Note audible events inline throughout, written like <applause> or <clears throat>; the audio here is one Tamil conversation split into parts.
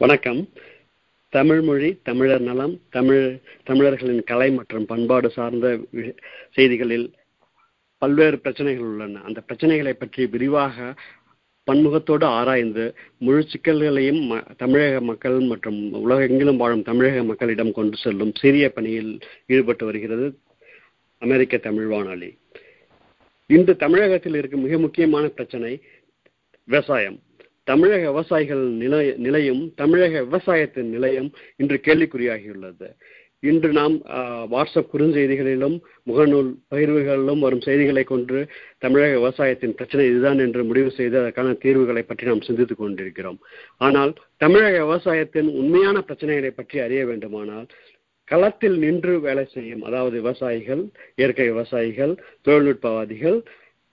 வணக்கம். தமிழ் மொழி தமிழர் நலம் தமிழ் தமிழர்களின் கலை மற்றும் பண்பாடு சார்ந்த செய்திகளில் பல்வேறு பிரச்சனைகள் உள்ளன. அந்த பிரச்சனைகளை பற்றி விரிவாக பன்முகத்தோடு ஆராய்ந்து முழு சிக்கல்களையும் ம- தமிழக மக்கள் மற்றும் உலகெங்கிலும் வாழும் தமிழக மக்களிடம் கொண்டு செல்லும் சிறிய பணியில் ஈடுபட்டு வருகிறது அமெரிக்க தமிழ் வானொலி. இன்று தமிழகத்தில் இருக்கும் மிக முக்கியமான பிரச்சனை விவசாயம். தமிழக விவசாயிகள் நிலை நிலையும் தமிழக விவசாயத்தின் நிலையும் இன்று கேள்விக்குறியாகியுள்ளது. இன்று நாம் வாட்ஸ்அப் குறுஞ்செய்திகளிலும் முகநூல் பகிர்வுகளிலும் வரும் செய்திகளை கொண்டு தமிழக விவசாயத்தின் பிரச்சனை இதுதான் என்று முடிவு செய்து அதற்கான தீர்வுகளை பற்றி நாம் சிந்தித்துக் கொண்டிருக்கிறோம். ஆனால் தமிழக விவசாயத்தின் உண்மையான பிரச்சனைகளை பற்றி அறிய வேண்டுமானால் களத்தில் நின்று வேலை செய்யும் அதாவது விவசாயிகள் இயற்கை விவசாயிகள் தொழில்நுட்பவாதிகள்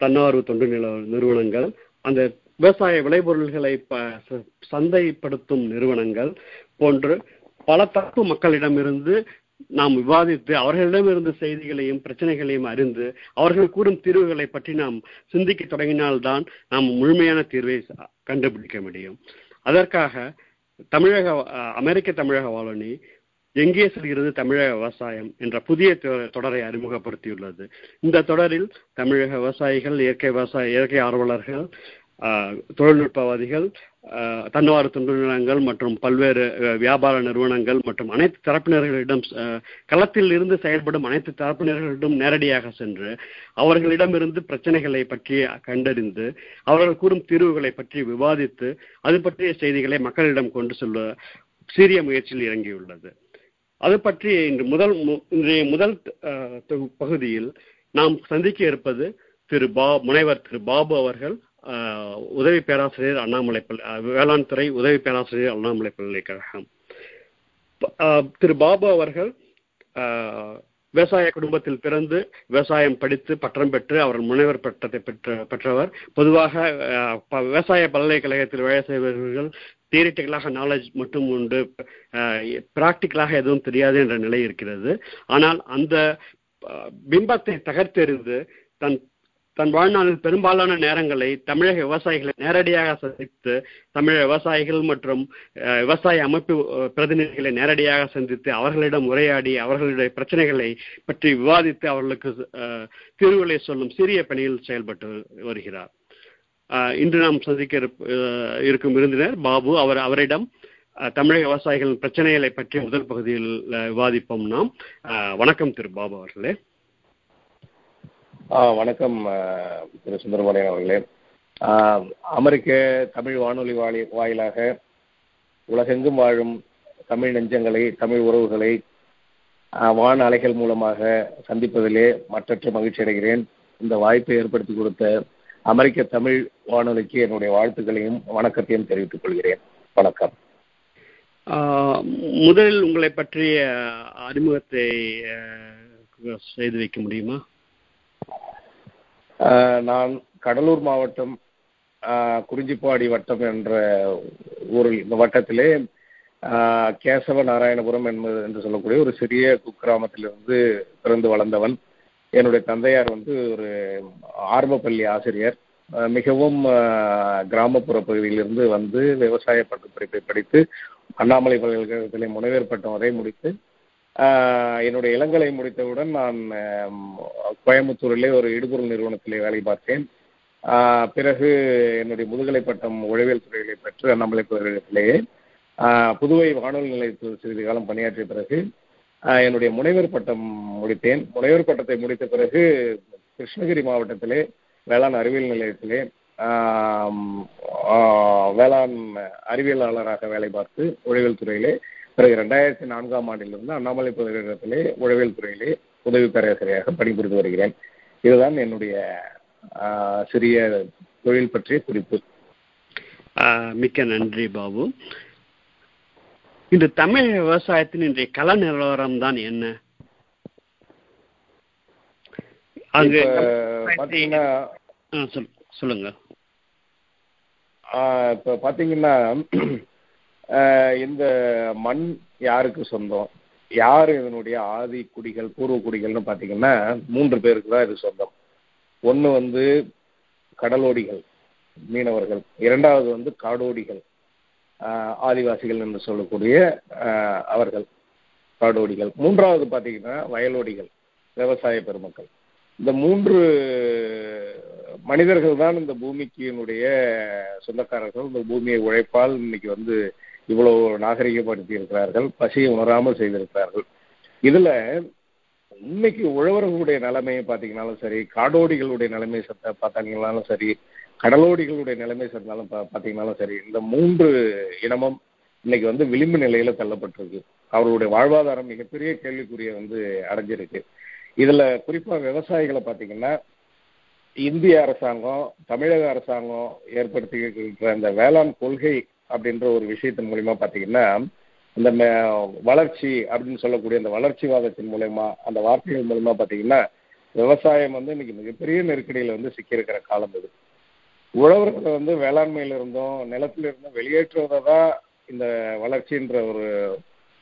தன்னார்வ தொண்டு நில நிறுவனங்கள் அந்த விவசாய விளைபொருள்களை ப- ச- சந்தைப்படுத்தும் நிறுவனங்கள் போன்று பல தரப்பு மக்களிடமிருந்து நாம் விவாதித்து அவர்களிடமிருந்து செய்திகளையும் பிரச்சனைகளையும் அறிந்து அவர்கள் கூறும் தீர்வுகளை பற்றி நாம் சிந்திக்க தொடங்கினால்தான் நாம் முழுமையான தீர்வை கண்டுபிடிக்க முடியும். அதற்காக தமிழக அமெரிக்க தமிழக வானொலி எங்கே செல்கிறது தமிழக விவசாயம் என்ற புதிய தொ- தொடரை அறிமுகப்படுத்தியுள்ளது. இந்த தொடரில் தமிழக விவசாயிகள் இயற்கை விவசாய இயற்கை ஆர்வலர்கள் தொழில்நுட்பவாதிகள் தன்னார்வ தொண்டு நிறுவனங்கள் மற்றும் பல்வேறு வியாபார நிறுவனங்கள் மற்றும் அனைத்து தரப்பினர்களிடம் களத்தில் இருந்து செயல்படும் அனைத்து தரப்பினர்களிடம் நேரடியாக சென்று அவர்களிடமிருந்து பிரச்சனைகளை பற்றி கண்டறிந்து அவர்கள் கூறும் தீர்வுகளை பற்றி விவாதித்து அது பற்றிய செய்திகளை மக்களிடம் கொண்டு செல்ல சீரிய முயற்சியில் இறங்கியுள்ளது. அது பற்றி இன்று முதல் மு- இன்றைய முதல் தொகு- பகுதியில் நாம் சந்திக்க இருப்பது திரு பா முனைவர் திரு பாபு அவர்கள் உதவி பேராசிரியர் அண்ணாமலை பள்ளி வேளாண் துறை உதவி பேராசிரியர் அண்ணாமலை பல்கலைக்கழகம். திரு பாபு அவர்கள் விவசாய குடும்பத்தில் பிறந்து விவசாயம் படித்து பட்டம் பெற்று அவர் முனைவர் பட்டத்தை பெற்ற பெற்றவர். பொதுவாக ப- விவசாய பல்கலைக்கழகத்தில் வேலை செய்பவர்கள் தியரிட்டிக்கலாக நாலேஜ் மட்டும் உண்டு. பிராக்டிக்கலாக எதுவும் தெரியாது என்ற நிலை இருக்கிறது. ஆனால் அந்த பிம்பத்தை தகர்த்தெறிந்து தன் தன் வாழ்நாளில் பெரும்பாலான நேரங்களை தமிழக விவசாயிகளை நேரடியாக சந்தித்து தமிழக விவசாயிகள் மற்றும் விவசாய அமைப்பு பிரதிநிதிகளை நேரடியாக சந்தித்து அவர்களிடம் உரையாடி அவர்களுடைய பிரச்சனைகளை பற்றி விவாதித்து அவர்களுக்கு தீர்வுகளை சொல்லும் சிறிய பணியில் செயல்பட்டு வருகிறார். இன்று நாம் சந்திக்க இருக்கும் விருந்தினர் பாபு அவர் அவரிடம் தமிழக விவசாயிகளின் பிரச்சனைகளை பற்றி முதல் பகுதியில் விவாதிப்போம் நாம். வணக்கம் திரு பாபு அவர்களே. வணக்கம் திரு சுந்தரபாண்டியன் அவர்களே. அமெரிக்க தமிழ் வானொலி வாலி வாயிலாக உலகெங்கும் வாழும் தமிழ் நெஞ்சங்களை தமிழ் உறவுகளை வான வான் அலைகள் மூலமாக சந்திப்பதிலே மற்றற்ற மகிழ்ச்சி அடைகிறேன். இந்த வாய்ப்பை ஏற்படுத்தி கொடுத்த அமெரிக்க தமிழ் வானொலிக்கு என்னுடைய வாழ்த்துக்களையும் வணக்கத்தையும் தெரிவித்துக் கொள்கிறேன். வணக்கம். முதலில் உங்களை பற்றிய அறிமுகத்தை செய்து வைக்க முடியுமா? நான் கடலூர் மாவட்டம் குறிஞ்சிப்பாடி வட்டம் என்ற ஊரில் இந்த வட்டத்திலே கேசவ நாராயணபுரம் என்பது என்று சொல்லக்கூடிய ஒரு சிறிய குக்கிராமத்திலிருந்து பிறந்து வளர்ந்தவன். என்னுடைய தந்தையார் வந்து ஒரு ஆரம்பப்பள்ளி ஆசிரியர். மிகவும் கிராமப்புற பகுதியிலிருந்து வந்து விவசாய பட்டப் படிப்பை படித்து அண்ணாமலை பல்கலைக்கழகத்திலே முனைவர் பட்டம் வரை முடித்து என்னுடைய இளங்கலை முடித்தவுடன் நான் கோயம்புத்தூரிலே ஒரு இடுபொருள் நிறுவனத்திலே வேலை பார்த்தேன். பிறகு என்னுடைய முதுகலை பட்டம் உழவியல் துறையிலே பெற்று அண்ணாமலை பல்கலைக்கழகத்திலேயே புதுவை வானொலி நிலையத்தில் சிறிது காலம் பணியாற்றிய பிறகு என்னுடைய முனைவர் பட்டம் முடித்தேன். முனைவர் பட்டத்தை முடித்த பிறகு கிருஷ்ணகிரி மாவட்டத்திலே வேளாண் அறிவியல் நிலையத்திலே வேளாண் அறிவியலாளராக வேலை பார்த்து உழவியல் துறையிலே பிறகு ரெண்டாயிரத்தி நான்காம் ஆண்டிலிருந்து அண்ணாமலை பல்கலைக்கழகத்திலே உழவியல் துறையிலே உதவி பேராசிரியராக பணிபுரிந்து வருகிறேன். இதுதான் என்னுடைய சிறிய தொழில் பற்றிய குறிப்பு. மிக்க நன்றி பாபு. இந்த தமிழ் விவசாயத்தின் இன்றைய கள நிலவரம் தான் என்ன? அங்கு சொல்லுங்க. இப்ப பாத்தீங்கன்னா ஆஹ், இந்த மண் யாருக்கு சொந்தம்? யார் இதனுடைய ஆதி குடிகள் பூர்வ குடிகள்னு பார்த்தீங்கன்னா மூன்று பேருக்கு தான் இது சொந்தம். ஒன்று வந்து கடலோடிகள் மீனவர்கள். இரண்டாவது வந்து காடோடிகள் ஆதிவாசிகள் என்று சொல்லக்கூடிய அவர்கள் காடோடிகள். மூன்றாவது பார்த்தீங்கன்னா வயலோடிகள் விவசாய பெருமக்கள். இந்த மூன்று மனிதர்கள் தான் இந்த பூமிக்கினுடைய சொந்தக்காரர்கள். இந்த பூமியை உழைப்பால் இன்னைக்கு வந்து இவ்வளவு நாகரிகப்படுத்தி இருக்கிறார்கள் பசியை உணராமல் செய்திருக்கிறார்கள். இதுல இன்னைக்கு உழவர்களுடைய நிலைமையை பார்த்தீங்கனாலும் சரி காடோடிகளுடைய நிலைமை சத்த சரி கடலோடிகளுடைய நிலைமை சத்தாலும் பார்த்தீங்கனாலும் சரி இந்த மூன்று இனமும் இன்னைக்கு வந்து விளிம்பு நிலையில தள்ளப்பட்டிருக்கு. அவர்களுடைய வாழ்வாதாரம் மிகப்பெரிய கேள்விக்குரிய வந்து அடைஞ்சிருக்கு. இதுல குறிப்பா விவசாயிகளை பார்த்தீங்கன்னா இந்திய அரசாங்கம் தமிழக அரசாங்கம் ஏற்படுத்தி இருக்கிற இந்த வேளாண் கொள்கை அப்படின்ற ஒரு விஷயத்தின் மூலயமா பார்த்தீங்கன்னா இந்த வளர்ச்சி அப்படின்னு சொல்லக்கூடிய அந்த வளர்ச்சிவாதத்தின் மூலயமா அந்த வார்த்தைகள் மூலயமா பார்த்தீங்கன்னா விவசாயம் வந்து இன்னைக்கு மிகப்பெரிய நெருக்கடியில வந்து சிக்கியிருக்கிற காலம் இது. உழவர்களை வந்து வேளாண்மையில இருந்தும் நிலத்தில இருந்தும் வெளியேற்றுவதை தான் இந்த வளர்ச்சின்ற ஒரு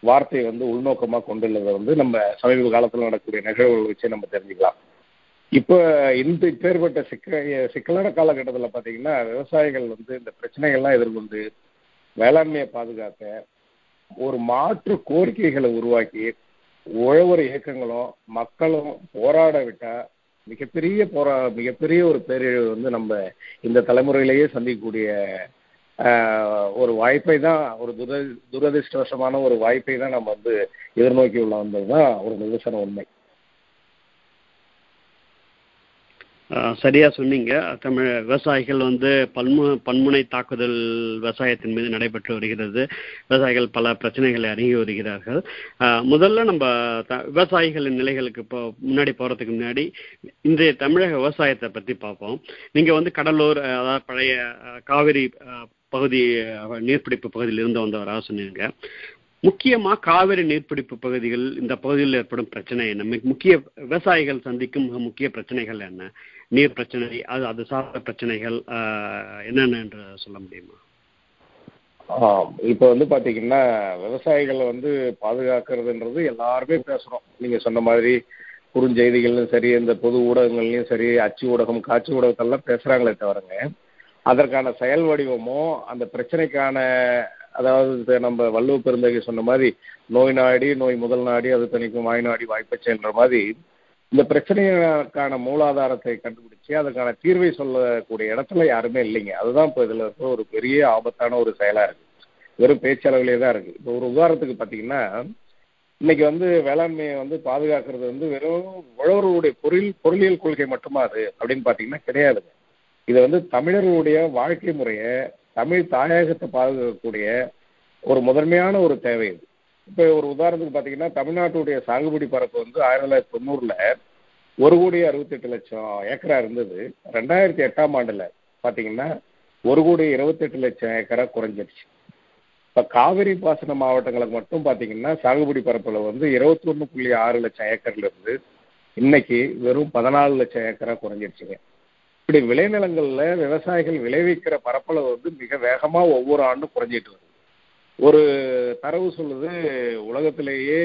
வார்த்தையை வந்து உள்நோக்கமா கொண்டுள்ளதை வந்து நம்ம சமீப காலத்தில் நடக்கக்கூடிய நிகழ்வுகள் வச்சு நம்ம தெரிஞ்சுக்கலாம். இப்போ இந்த இப்பேற்பட்ட சிக்க சிக்கலான காலகட்டத்தில் பார்த்தீங்கன்னா விவசாயிகள் வந்து இந்த பிரச்சனைகள்லாம் எதிர்கொண்டு வேளாண்மையை பாதுகாக்க ஒரு மாற்று கோரிக்கைகளை உருவாக்கி உழவர் இயக்கங்களும் மக்களும் போராட விட்டா மிகப்பெரிய போரா மிகப்பெரிய ஒரு பேரிழிவு வந்து நம்ம இந்த தலைமுறையிலேயே சந்திக்கக்கூடிய ஒரு வாய்ப்பை தான் ஒரு துர துரதிருஷ்டவசமான ஒரு வாய்ப்பை தான் நம்ம வந்து எதிர்நோக்கி உள்ள வந்தது தான் ஒரு நிதர்சன உண்மை ஆஹ் சரியா சொன்னீங்க. தமிழ் விவசாயிகள் வந்து பன்மு பன்முனை தாக்குதல் விவசாயத்தின் மீது நடைபெற்று வருகிறது. விவசாயிகள் பல பிரச்சனைகளை அணுகி வருகிறார்கள். முதல்ல நம்ம த- விவசாயிகளின் நிலைகளுக்கு இப்போ முன்னாடி போறதுக்கு முன்னாடி இன்றைய தமிழக விவசாயத்தை பத்தி பார்ப்போம். நீங்க வந்து கடலூர் அதாவது பழைய காவிரி பகுதி நீர்பிடிப்பு பகுதியில் இருந்து வந்தவராக சொன்னீங்க. முக்கியமா காவிரி நீர்பிடிப்பு பகுதிகள் இந்த பகுதியில் ஏற்படும் பிரச்சனை என்ன? முக்கிய விவசாயிகள் சந்திக்கும் மிக முக்கிய பிரச்சனைகள் என்ன? நீர் பிரச்சனை அது அது சார்ந்த பிரச்சனைகள் என்னென்ன என்று சொல்ல முடியுமா? இப்போ வந்து பாத்தீங்கன்னா விவசாயிகளை வந்து பாதுகாக்கிறதுன்றது எல்லாருமே பேசுறோம். நீங்க சொன்ன மாதிரி குறுஞ்செய்திகள்லையும் சரி இந்த பொது ஊடகங்கள்லையும் சரி அச்சு ஊடகம் காட்சி ஊடகத்தெல்லாம் பேசுறாங்களே தவிரங்க அதற்கான செயல் வடிவமோ அந்த பிரச்சனைக்கான அதாவது நம்ம வள்ளுவ பெருந்தகை சொன்ன மாதிரி நோய் நாடி நோய் முதல் நாடி அது தனிக்கும் வாய் நாடி வாய்ப்பச்சைன்ற மாதிரி இந்த பிரச்சனைக்கான மூலாதாரத்தை கண்டுபிடிச்சு அதுக்கான தீர்வை சொல்லக்கூடிய இடத்துல யாருமே இல்லைங்க. அதுதான் இப்போ இதுல இருக்கிற ஒரு பெரிய ஆபத்தான ஒரு செயலா இருக்கு. வெறும் பேச்சளவிலே தான் இருக்கு. இப்போ ஒரு உதாரணத்துக்கு பார்த்தீங்கன்னா இன்னைக்கு வந்து வேளாண்மையை வந்து பாதுகாக்கிறது வந்து வெறும் உழவர்களுடைய பொருள் பொருளியல் கொள்கை மட்டுமா அது அப்படின்னு பார்த்தீங்கன்னா கிடையாதுங்க. இது வந்து தமிழர்களுடைய வாழ்க்கை முறையை தமிழ் தாயகத்தை பாதுகாக்கக்கூடிய ஒரு முதன்மையான ஒரு தேவை இது. இப்போ ஒரு உதாரணத்துக்கு பார்த்தீங்கன்னா தமிழ்நாட்டுடைய சாகுபடி பரப்பு வந்து ஆயிரத்தி தொள்ளாயிரத்தி தொண்ணூறில் ஒரு கோடி அறுபத்தெட்டு லட்சம் ஏக்கரா இருந்தது. ரெண்டாயிரத்தி எட்டாம் ஆண்டில் பார்த்தீங்கன்னா ஒரு கோடி இருபத்தெட்டு லட்சம் ஏக்கரா குறைஞ்சிருச்சு. இப்போ காவிரி பாசன மாவட்டங்களுக்கு மட்டும் பார்த்தீங்கன்னா சாகுபடி பரப்பில் வந்து இருபத்தொன்னு புள்ளி ஆறு லட்சம் ஏக்கர்ல இருந்து இன்னைக்கு வெறும் பதினாலு லட்சம் ஏக்கரா குறைஞ்சிருச்சுங்க. இப்படி விளைநிலங்களில் விவசாயிகள் விளைவிக்கிற பரப்பளவு வந்து மிக வேகமாக ஒவ்வொரு ஆண்டும் குறைஞ்சிட்டு வருது. ஒரு தரவு சொல்லுது உலகத்திலேயே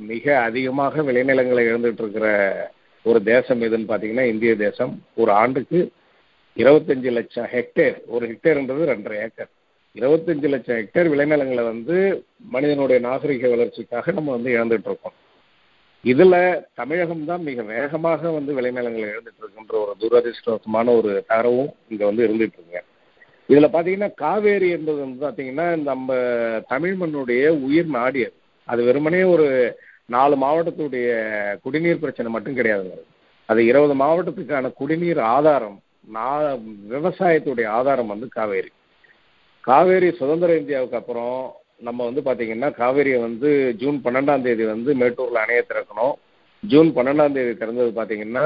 மிக அதிகமாக விளைநிலங்களை இழந்துட்டு இருக்கிற ஒரு தேசம் எதுன்னு பார்த்தீங்கன்னா இந்திய தேசம். ஒரு ஆண்டுக்கு இருபத்தஞ்சு லட்சம் ஹெக்டேர் ஒரு ஹெக்டேர்ன்றது ரெண்டரை ஏக்கர் இருபத்தஞ்சு லட்சம் ஹெக்டேர் விளைநிலங்களை வந்து மனிதனுடைய நாகரிக வளர்ச்சிக்காக நம்ம வந்து இழந்துட்டு இருக்கோம் இதுல தமிழகம் தான் மிக வேகமாக வந்து விளைநிலங்களை இழந்துட்டு இருக்குன்ற ஒரு துரதிருஷ்டவசமான ஒரு தரவும் இங்க வந்து இருந்துட்டு இருக்குங்க இதுல பாத்தீங்கன்னா காவேரி என்பது வந்து பாத்தீங்கன்னா நம்ம தமிழ் மண்ணுடைய உயிர் நாடி அது. அது வெறுமனே ஒரு நாலு மாவட்டத்துடைய குடிநீர் பிரச்சனை மட்டும் கிடையாதுங்க அது. இருபது மாவட்டத்துக்கான குடிநீர் ஆதாரம் நான் விவசாயத்துடைய ஆதாரம் வந்து காவேரி. காவேரி சுதந்திர இந்தியாவுக்கு அப்புறம் நம்ம வந்து பாத்தீங்கன்னா காவேரியை வந்து ஜூன் பன்னெண்டாம் தேதி வந்து மேட்டூர்ல அணைய திறக்கணும். ஜூன் பன்னெண்டாம் தேதி திறந்தது பாத்தீங்கன்னா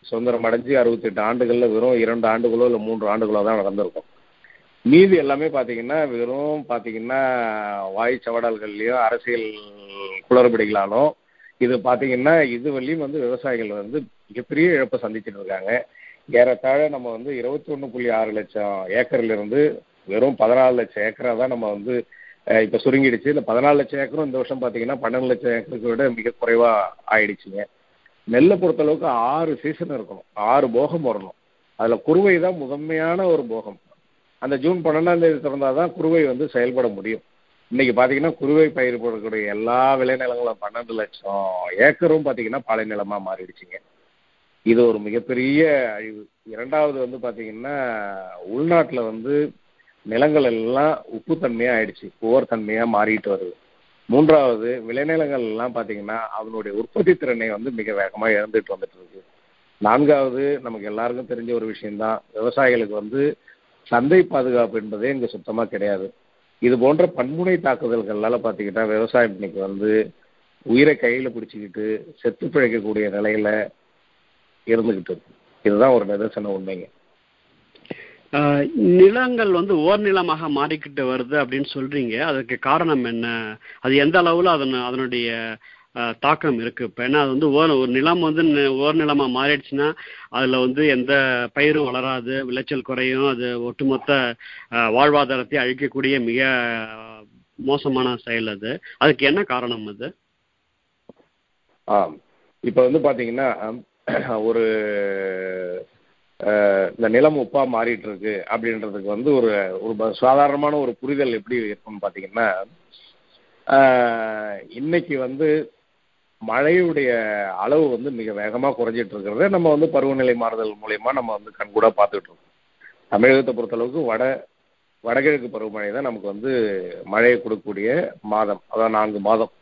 சுதந்திரம் அடைஞ்சு அறுபத்தெட்டு ஆண்டுகள்ல வெறும் இரண்டு ஆண்டுகளோ இல்லை மூன்று ஆண்டுகளோ தான் நடந்திருக்கும். மீதி எல்லாமே பாத்தீங்கன்னா வெறும் பாத்தீங்கன்னா வாய் சவடால்கள்லயும் அரசியல் குளறுபடிகளாலும் இது பாத்தீங்கன்னா இது வரையும் வந்து விவசாயிகள் வந்து மிகப்பெரிய இழப்பை சந்திச்சுட்டு இருக்காங்க. ஏறத்தாழ நம்ம வந்து இருபத்தி ஒன்று புள்ளி ஆறு லட்சம் ஏக்கர்ல இருந்து வெறும் பதினாலு லட்சம் ஏக்கரா தான் நம்ம வந்து இப்போ இப்ப சுருங்கிடுச்சு. இந்த பதினாலு லட்சம் ஏக்கரும் இந்த வருஷம் பாத்தீங்கன்னா பன்னெண்டு லட்சம் ஏக்கருக்கு விட மிக குறைவா ஆயிடுச்சுங்க. நெல்லை பொறுத்தளவுக்கு ஆறு சீசன் இருக்கணும். ஆறு போகம் வரணும். அதுல குறுவை தான் முதன்மையான ஒரு போகம். அந்த ஜூன் பன்னெண்டாம் தேதி திறந்தால் தான் குறுவை வந்து செயல்பட முடியும். இன்னைக்கு பார்த்தீங்கன்னா குறுவை பயிர் போடக்கூடிய எல்லா விளைநிலங்களும் பன்னெண்டு லட்சம் ஏக்கரும் பார்த்தீங்கன்னா பாலை நிலமாக மாறிடுச்சுங்க. இது ஒரு மிகப்பெரிய அழிவு. இரண்டாவது வந்து பார்த்தீங்கன்னா உள்நாட்டில் வந்து நிலங்கள் எல்லாம் உப்புத்தன்மையாக ஆயிடுச்சு. புவர் தன்மையாக மாறிட்டு வருது. மூன்றாவது விளைநிலங்கள் எல்லாம் பார்த்தீங்கன்னா அதனுடைய உற்பத்தி திறனை வந்து மிக வேகமாக இழந்துட்டு வந்துட்டு இருக்கு. நான்காவது நமக்கு எல்லாருக்கும் தெரிஞ்ச ஒரு விஷயம்தான். விவசாயிகளுக்கு வந்து சந்தை பாதுகாப்பு என்பதே இங்கே சுத்தமாக கிடையாது. இது போன்ற பன்முனை தாக்குதல்களால் பார்த்தீங்கன்னா விவசாயம் இன்னைக்கு வந்து உயிரை கையில் பிடிச்சிக்கிட்டு செத்து பிழைக்கக்கூடிய நிலையில இருந்துக்கிட்டு இருக்கு. இதுதான் ஒரு நிதர்சன உண்மைங்க. நிலங்கள் வந்து ஓர் நிலமாக மாறிக்கிட்டு வருது அப்படின்னு சொல்றீங்க. அதுக்கு காரணம் என்ன? அது எந்த அளவுல அதன் அதனுடைய தாக்கம் இருக்கு. இப்ப ஏன்னா அது வந்து ஓர் ஒரு நிலம் வந்து ஓர் நிலமா மாறிடுச்சுன்னா அதுல வந்து எந்த பயிரும் வளராது விளைச்சல் குறையும் அது ஒட்டுமொத்த வாழ்வாதாரத்தை அழிக்கக்கூடிய மிக மோசமான செயல் அது. அதுக்கு என்ன காரணம் அது? ஆ இப்போ வந்து பார்த்தீங்கன்னா <clears throat> ஒரு இந்த நிலம் உப்பா மாறிட்டு இருக்கு அப்படின்றதுக்கு வந்து ஒரு ஒரு சாதாரணமான ஒரு புரிதல் எப்படி இருக்கும்னு பார்த்தீங்கன்னா இன்னைக்கு வந்து மழையுடைய அளவு வந்து மிக வேகமாக குறைஞ்சிட்டு இருக்கிறத. நம்ம வந்து பருவநிலை மாறுதல் மூலயமா நம்ம வந்து கண்கூடாக பார்த்துட்டு இருக்கோம். தமிழகத்தை பொறுத்தளவுக்கு வட வடகிழக்கு பருவமழை தான் நமக்கு வந்து மழையை கொடுக்கக்கூடிய மாதம். அதான் நான்கு மாதம்.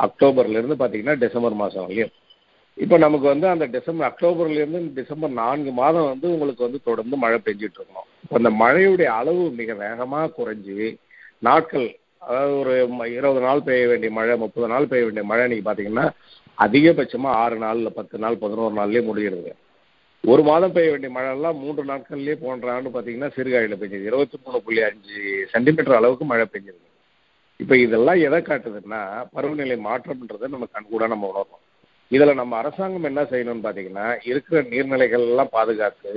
அக்டோபர்லேருந்து பார்த்தீங்கன்னா டிசம்பர் மாதம் வரையும் இப்போ நமக்கு வந்து அந்த டிசம்பர் அக்டோபர்லேருந்து டிசம்பர் நான்கு மாதம் வந்து உங்களுக்கு வந்து தொடர்ந்து மழை பெஞ்சிட்டு இருக்கணும். இப்போ அந்த மழையுடைய அளவு மிக வேகமாக குறைஞ்சி நாட்கள் அதாவது ஒரு ம- இருபது நாள் பெய்ய வேண்டிய மழை முப்பது நாள் பெய்ய வேண்டிய மழை இன்னைக்கு பார்த்தீங்கன்னா அதிகபட்சமாக ஆறு நாளில் பத்து நாள் பதினோரு நாள்லயே முடியிடுது ஒரு மாதம் பெய்ய வேண்டிய மழைலாம் மூன்று நாட்கள்லயே போன்ற ஆண்டு பார்த்தீங்கன்னா சிறுகாயில பெஞ்சது இருபத்தி மூணு புள்ளி அஞ்சு சென்டிமீட்டர் அளவுக்கு மழை பெஞ்சிருக்கு இப்போ இதெல்லாம் எதை காட்டுதுன்னா பருவநிலை மாற்றம்ன்றதை நம்ம கண்கூட நம்ம உணர்றோம். இதில் நம்ம அரசாங்கம் என்ன செய்யணும்னு பார்த்தீங்கன்னா இருக்கிற நீர்நிலைகள் எல்லாம் பாதுகாத்து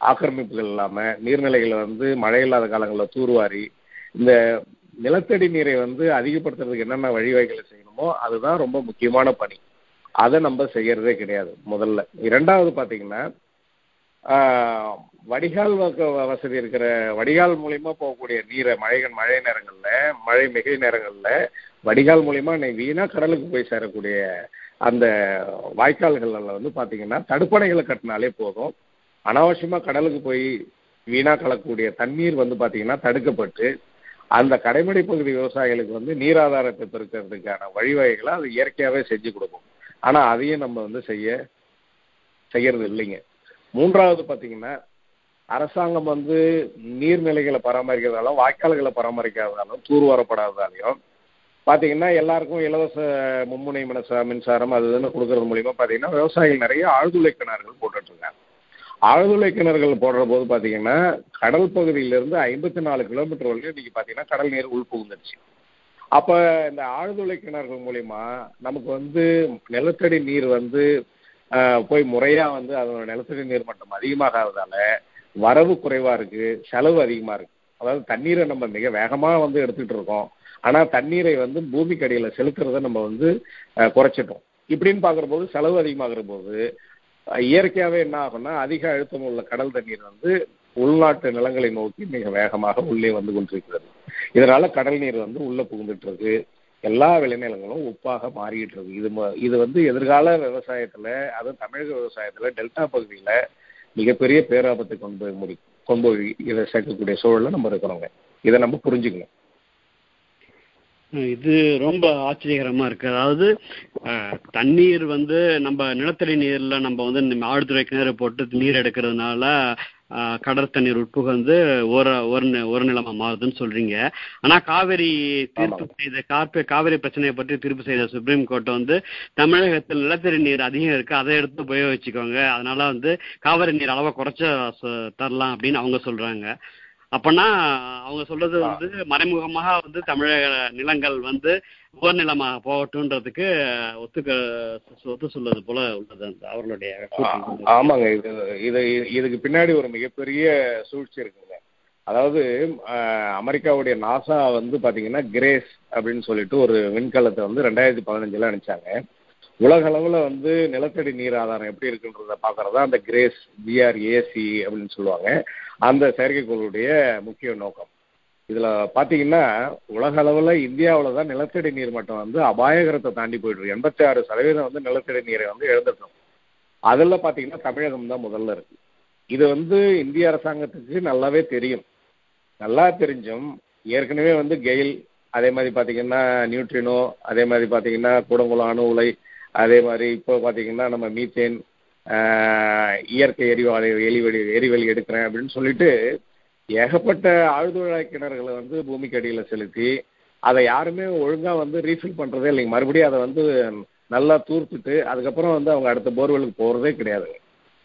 ஆக்கிரமிப்புகள் இல்லாமல் நீர்நிலைகளை வந்து மழை இல்லாத காலங்களில் தூர்வாரி இந்த நிலத்தடி நீரை வந்து அதிகப்படுத்துறதுக்கு என்னென்ன வழிவகைகளை செய்யணுமோ அதுதான் ரொம்ப முக்கியமான பணி. அதை நம்ம செய்யறதே கிடையாது முதல்ல. இரண்டாவது பார்த்தீங்கன்னா வடிகால் வசதி இருக்கிற வடிகால் மூலியமா போகக்கூடிய நீரை மழை மழை நேரங்கள்ல மழை மிகை நேரங்கள்ல வடிகால் மூலியமா இன்னைக்கு வீணா கடலுக்கு போய் சேரக்கூடிய அந்த வாய்க்கால்கள்ல வந்து பாத்தீங்கன்னா தடுப்பணைகளை கட்டினாலே போதும். அனாவசியமா கடலுக்கு போய் வீணா கலக்கக்கூடிய தண்ணீர் வந்து பாத்தீங்கன்னா தடுக்கப்பட்டு அந்த கடைமடை பகுதி விவசாயிகளுக்கு வந்து நீராதாரத்தை பெருக்கிறதுக்கான வழிவகைகளை அது இயற்கையாகவே செஞ்சு கொடுக்கும். ஆனால் அதையும் நம்ம வந்து செய்ய செய்யறது இல்லைங்க. மூன்றாவது பார்த்தீங்கன்னா அரசாங்கம் வந்து நீர்நிலைகளை பராமரிக்கிறதாலும் வாய்க்கால்களை பராமரிக்காததாலும் தூர்வாரப்படாததாலையும் பார்த்தீங்கன்னா எல்லாருக்கும் இலவச மும்முனை மின்சாரம் அது இதுன்னு கொடுக்கறது மூலியமா பார்த்தீங்கன்னா விவசாயிகள் நிறைய ஆழ்துளை கிணறுகள் போட்டுட்ருக்காங்க ஆழ்துளை கிணறுகள் போடுற போது பார்த்தீங்கன்னா கடல் பகுதியிலிருந்து ஐம்பத்தி நாலு கிலோமீட்டர் வரைக்கும் இன்னைக்கு பார்த்தீங்கன்னா கடல் நீர் உள்புகுந்துருச்சு அப்ப இந்த ஆழ்துளை கிணறுகள் மூலிமா நமக்கு வந்து நிலத்தடி நீர் வந்து போய் முறையா வந்து அதோட நிலத்தடி நீர் மட்டம் அதிகமாகாததால வரவு குறைவா இருக்கு செலவு அதிகமா இருக்கு. அதாவது தண்ணீரை நம்ம மிக வேகமா வந்து எடுத்துட்டு இருக்கோம். ஆனா தண்ணீரை வந்து பூமிக்கு அடியில் செலுத்துறதை நம்ம வந்து குறைச்சிட்டோம். இப்படின்னு பார்க்குற போது செலவு அதிகமாகிற போது இயற்கையாகவே என்ன ஆகும்னா அதிக அழுத்தம் உள்ள கடல் தண்ணீர் வந்து உள்நாட்டு நிலங்களை நோக்கி மிக வேகமாக உள்ளே வந்து கொண்டிருக்கிறது. இதனால கடல் நீர் வந்து உள்ள புகுந்துட்டு இருக்கு எல்லா விளைநிலங்களும் உப்பாக மாறிட்டு இருக்கு இது ம- இது வந்து எதிர்கால விவசாயத்துல அதுவும் தமிழக விவசாயத்துல டெல்டா பகுதியில மிகப்பெரிய பேராபத்தை கொண்டு போய் முடி கொண்டு போய் இதை சேர்க்கக்கூடிய சூழல்ல நம்ம இருக்கிறோங்க. இதை நம்ம புரிஞ்சுக்கணும். இது ரொம்ப ஆச்சரியகரமா இருக்கு. அதாவது தண்ணீர் வந்து நம்ம நிலத்தடி நீர்ல நம்ம வந்து ஆழ்துறை கிணறு போட்டு நீர் எடுக்கிறதுனால அஹ், கடல் தண்ணீர் உட்புகந்து ஒரு ஒரு ஒரு நிலமா மாறுதுன்னு சொல்றீங்க. ஆனா காவிரி தீர்ப்பு செய்த காப்பி காவிரி பிரச்சனையை பற்றி தீர்ப்பு செய்த சுப்ரீம் கோர்ட் வந்து தமிழகத்தில் நிலத்தடி நீர் அதிகம் இருக்கு அதை எடுத்து உபயோகிச்சுக்கோங்க. அதனால வந்து காவிரி நீர் அளவை குறைச்ச தரலாம் அப்படின்னு அவங்க சொல்றாங்க. அப்பனா அவங்க சொல்றது வந்து மறைமுகமாக வந்து தமிழக நிலங்கள் வந்து போர் நிலமாக போகட்டும்ன்றதுக்கு ஒத்துக்க ஒத்து சொல்வது போல உள்ளது அவர்களுடைய. ஆமாங்க. இது இது இதுக்கு பின்னாடி ஒரு மிகப்பெரிய சூழ்ச்சி இருக்குங்க. அதாவது அமெரிக்காவுடைய நாசா வந்து பாத்தீங்கன்னா கிரேஸ் அப்படின்னு சொல்லிட்டு ஒரு விண்கலத்தை வந்து ரெண்டாயிரத்தி பதினஞ்சுல அனுப்பிச்சாங்க. உலக அளவுல வந்து நிலத்தடி நீர் ஆதாரம் எப்படி இருக்குன்றத பாக்குறதா அந்த கிரேஸ் பிஆர்ஏசி அப்படின்னு சொல்லுவாங்க. அந்த செயற்கைக்கோளுடைய முக்கிய நோக்கம். இதுல பாத்தீங்கன்னா உலக அளவுல இந்தியாவில தான் நிலத்தடி நீர் மட்டம் வந்து அபாயகரத்தை தாண்டி போயிட்டு இருக்கு. எண்பத்தி ஆறு சதவீதம் வந்து நிலத்தடி நீரை வந்து இழந்துட்டோம் அதுல பாத்தீங்கன்னா தமிழகம் தான் முதல்ல இருக்கு. இது வந்து இந்திய அரசாங்கத்துக்கு நல்லாவே தெரியும். நல்லா தெரிஞ்சும் ஏற்கனவே வந்து கெயில் அதே மாதிரி பார்த்தீங்கன்னா நியூட்ரினோ அதே மாதிரி பார்த்தீங்கன்னா கூடங்குளம் அணு உலை அதே மாதிரி இப்போ பார்த்தீங்கன்னா நம்ம மீத்தேன் இயற்கை எரிவாயு எரிவெளி எரிவெளி எடுக்கிறேன் அப்படின்னு சொல்லிட்டு ஏகப்பட்ட ஆழ்துழாய் கிணறுகளை வந்து பூமிக்கு அடியில் செலுத்தி அதை யாருமே ஒழுங்காக வந்து ரீஃபில் பண்ணுறதே இல்லைங்க. மறுபடியும் அதை வந்து நல்லா தூர்த்துட்டு அதுக்கப்புறம் வந்து அவங்க அடுத்த போர்வெலுக்கு போகிறதே கிடையாது.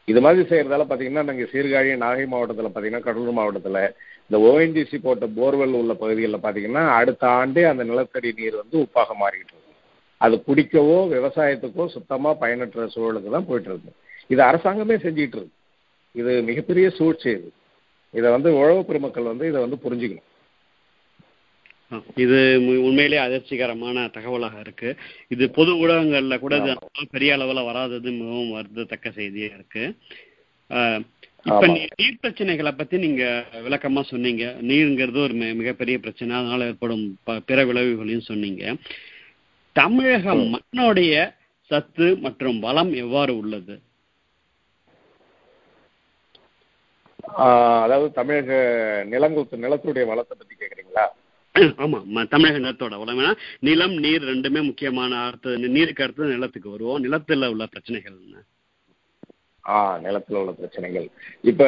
இது மாதிரி செய்கிறதால பார்த்தீங்கன்னா நாங்கள் சீர்காழி நாகை மாவட்டத்தில் பார்த்தீங்கன்னா கடலூர் மாவட்டத்தில் இந்த ஓஎன்ஜிசி போட்ட போர்வெல் உள்ள பகுதிகளில் பார்த்தீங்கன்னா அடுத்த ஆண்டே அந்த நிலத்தடி நீர் வந்து உப்பாக மாறிக்கிட்டு அது குடிக்கவோ விவசாயத்துக்கோ சுத்தமாக பயனற்ற சூழலுக்கு தான் போயிட்டு இருக்கு இது அரசாங்கமே செஞ்சிட்டு இருக்கு இது மிகப்பெரிய சூழ்ச்சி இது. இதை வந்து உழவு பெருமக்கள் வந்து இதை வந்து புரிஞ்சுக்கணும். இது உண்மையிலே அதிர்ச்சிகரமான தகவலாக இருக்கு. இது பொது ஊடகங்கள்ல கூட பெரிய அளவுல வராதது மிகவும் வருந்தத்தக்க செய்தியா இருக்கு. இப்ப நீர் பிரச்சனைகளை பத்தி நீங்க விளக்கமா சொன்னீங்க. நீருங்கிறது ஒரு மிகப்பெரிய பிரச்சனை. அதனால ஏற்படும் பிற விளைவுகளையும் சொன்னீங்க. தமிழக மண்ணுடைய சத்து மற்றும் வளம் எவ்வாறு உள்ளது? அதாவது தமிழக நிலங்குத்து நிலத்துடைய வளத்தை பத்தி கேக்குறீங்களா? ஆமா தமிழக நிலத்தோட வளம். நிலம் நீர் ரெண்டுமே முக்கியமான அடுத்து நீருக்கு அடுத்து நிலத்துக்கு வருவோம். நிலத்துல உள்ள பிரச்சனைகள் என்ன? ஆ நிலத்தில் உள்ள பிரச்சனைகள். இப்ப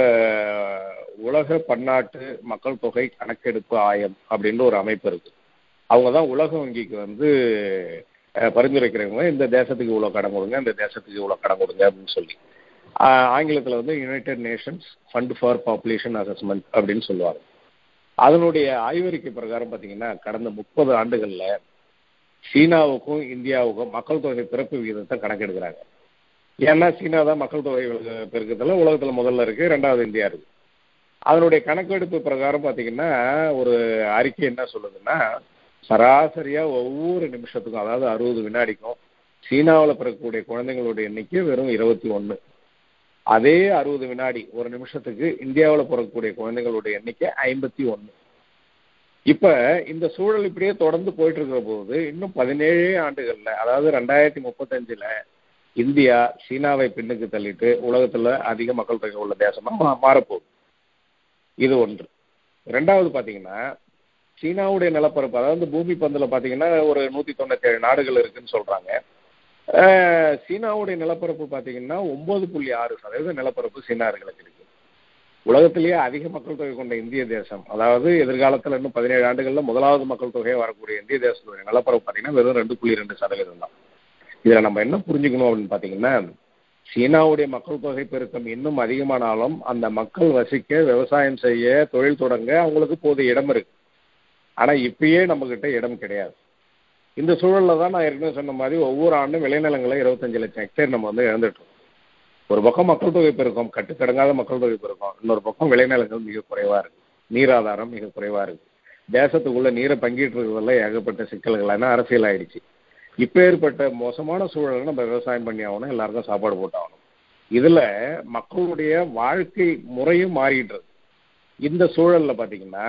உலக பன்னாட்டு மக்கள் தொகை கணக்கெடுப்பு ஆயம் அப்படின்னு ஒரு அமைப்பு இருக்கு. அவங்க தான் உலக வங்கிக்கு வந்து பரிந்துரைக்கிறவங்க. இந்த தேசத்துக்கு இவ்வளோ கடன் கொடுங்க இந்த தேசத்துக்கு இவ்வளோ கடன் கொடுங்க அப்படின்னு சொல்லி. ஆங்கிலத்தில் வந்து United Nations fund for population assessment அப்படின்னு சொல்லுவாங்க. அதனுடைய ஆய்வறிக்கை பிரகாரம் பார்த்தீங்கன்னா கடந்த முப்பது ஆண்டுகளில் சீனாவுக்கும் இந்தியாவுக்கும் மக்கள் தொகை பிறப்பு விகிதத்தை கணக்கெடுக்கிறாங்க. ஏன்னா சீனா தான் மக்கள் தொகை பெருக்கத்தில் உலகத்தில் முதல்ல இருக்கு ரெண்டாவது இந்தியா இருக்கு. அதனுடைய கணக்கெடுப்பு பிரகாரம் பார்த்தீங்கன்னா ஒரு அறிக்கை என்ன சொல்லுதுன்னா சராசரியாக ஒவ்வொரு நிமிஷத்துக்கும் அதாவது அறுபது வினாடிக்கும் சீனாவில் பிறக்கக்கூடிய குழந்தைங்களுடைய எண்ணிக்கை வெறும் இருபத்தி ஒன்று அதே அறுபது வினாடி ஒரு நிமிஷத்துக்கு இந்தியாவில் பிறக்கக்கூடிய குழந்தைங்களுடைய எண்ணிக்கை ஐம்பத்தி ஒன்று இப்ப இந்த சூழல் இப்படியே தொடர்ந்து போயிட்டு இருக்கிற போது இன்னும் பதினேழே ஆண்டுகள்ல அதாவது ரெண்டாயிரத்தி முப்பத்தஞ்சுல இந்தியா சீனாவை பின்னுக்கு தள்ளிட்டு உலகத்துல அதிக மக்கள் தொகை உள்ள தேசமா மாறப்போகுது. இது ஒன்று. ரெண்டாவது பாத்தீங்கன்னா சீனாவுடைய நிலப்பரப்பு அதாவது பூமி பந்தில் பார்த்தீங்கன்னா ஒரு நூற்றி தொண்ணூற்றி ஏழு நாடுகள் இருக்குன்னு சொல்கிறாங்க சீனாவுடைய நிலப்பரப்பு பார்த்தீங்கன்னா ஒம்பது புள்ளி ஆறு சதவீத நிலப்பரப்பு சீனார்களுக்கு இருக்கு. உலகத்திலேயே அதிக மக்கள் தொகை கொண்ட இந்திய தேசம். அதாவது எதிர்காலத்தில் இன்னும் பதினேழு ஆண்டுகளில் முதலாவது மக்கள் தொகையை வரக்கூடிய இந்திய தேசத்துடைய நிலப்பரப்பு பார்த்தீங்கன்னா வெறும் ரெண்டு புள்ளி ரெண்டு சதவீதம் தான். இதில் நம்ம என்ன புரிஞ்சுக்கணும் அப்படின்னு பார்த்தீங்கன்னா சீனாவுடைய மக்கள் தொகை பெருக்கம் இன்னும் அதிகமானாலும் அந்த மக்கள் வசிக்க விவசாயம் செய்ய தொழில் தொடங்க அவங்களுக்கு போதிய இடம் இருக்கு. ஆனால் இப்பயே நம்மக்கிட்ட இடம் கிடையாது. இந்த சூழலில் தான் நான் ஏற்கனவே சொன்ன மாதிரி ஒவ்வொரு ஆண்டும் விளைநிலங்களை இருபத்தஞ்சு லட்சம் ஹெக்டேர் நம்ம வந்து இழந்துட்டோம் ஒரு பக்கம் மக்கள் தொகை பெருக்கம் கட்டுக்கடங்காத மக்கள் தொகை பெருக்கம் இன்னொரு பக்கம் விளைநிலங்கள் மிக குறைவாக இருக்கு. நீராதாரம் மிக குறைவாக இருக்கு. தேசத்துக்குள்ள நீரை பங்கிட்டு இருக்கிறதுல ஏகப்பட்ட சிக்கல்களான அரசியல் ஆயிடுச்சு. இப்போ ஏற்பட்ட மோசமான சூழலை நம்ம விவசாயம் பண்ணி ஆகணும் எல்லாருக்கும் சாப்பாடு போட்டாகணும் இதுல மக்களுடைய வாழ்க்கை முறையும் மாறிட்டு இருக்கு. இந்த சூழல்ல பாத்தீங்கன்னா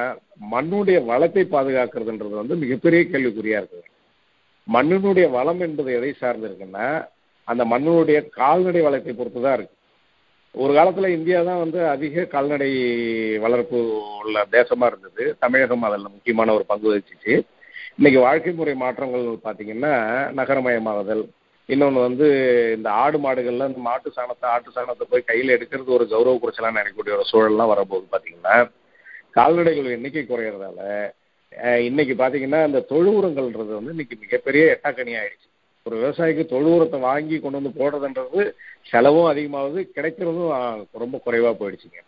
மண்ணுடைய வளத்தை பாதுகாக்கிறதுன்றது வந்து மிகப்பெரிய கேள்விக்குறியா இருக்குது. மண்ணினுடைய வளம் என்பது எதை சார்ந்து இருக்குன்னா அந்த மண்ணினுடைய கால்நடை வளத்தை பொறுத்து தான் இருக்கு. ஒரு காலத்துல இந்தியா தான் வந்து அதிக கால்நடை வளர்ப்பு உள்ள தேசமா இருந்தது. தமிழகம் அதில் முக்கியமான ஒரு பங்கு வகிச்சிச்சு. இன்னைக்கு வாழ்க்கை முறை மாற்றங்கள் பார்த்தீங்கன்னா நகரமயமாகுதல் இன்னொன்று வந்து இந்த ஆடு மாடுகள்லாம் இந்த மாட்டு சாணத்தை ஆட்டு சாணத்தை போய் கையில் எடுக்கிறது ஒரு கௌரவ குறைச்சலாக நினைக்கக்கூடிய ஒரு சூழல்லாம் வரும்போது பார்த்தீங்கன்னா கால்நடைகள் எண்ணிக்கை குறையிறதால இன்னைக்கு பார்த்தீங்கன்னா அந்த தொழு உரங்கள்ன்றது வந்து இன்னைக்கு மிகப்பெரிய எட்டாக்கணி ஆயிடுச்சு ஒரு விவசாயிக்கு தொழு உரத்தை வாங்கி கொண்டு வந்து போடுறதுன்றது செலவும் அதிகமாகுது கிடைக்கிறதும் ரொம்ப குறைவாக போயிடுச்சுங்க.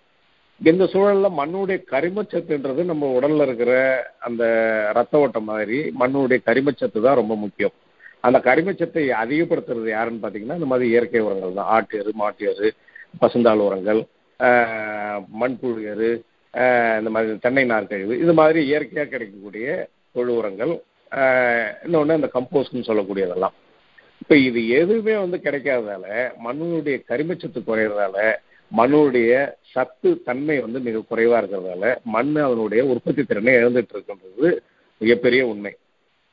இந்த சூழலில் மண்ணுடைய கரிமச்சத்துன்றது நம்ம உடலில் இருக்கிற அந்த ரத்த ஓட்டம் மாதிரி மண்ணுடைய கரிமச்சத்து தான் ரொம்ப முக்கியம். அந்த கரிமச்சத்தை அதிகப்படுத்துறது யாருன்னு பார்த்தீங்கன்னா இந்த மாதிரி இயற்கை உரங்கள் தான். ஆட்டு எரு மாட்டு எரு பசுந்தாள் உரங்கள் மண்புழு எரு இந்த மாதிரி தென்னை நார்க்கழிவு இது மாதிரி இயற்கையாக கிடைக்கக்கூடிய தொழு உரங்கள் இன்னொன்று அந்த கம்போஸ்ட்னு சொல்லக்கூடியதெல்லாம். இப்போ இது எதுவுமே வந்து கிடைக்காததால மண்ணுடைய கரிமச்சத்து குறையறதால மண்ணுடைய சத்து தன்மை வந்து மிக குறைவாக இருக்கிறதால மண் அதனுடைய உற்பத்தி திறனை இழந்துட்டு இருக்கின்றது மிகப்பெரிய உண்மை.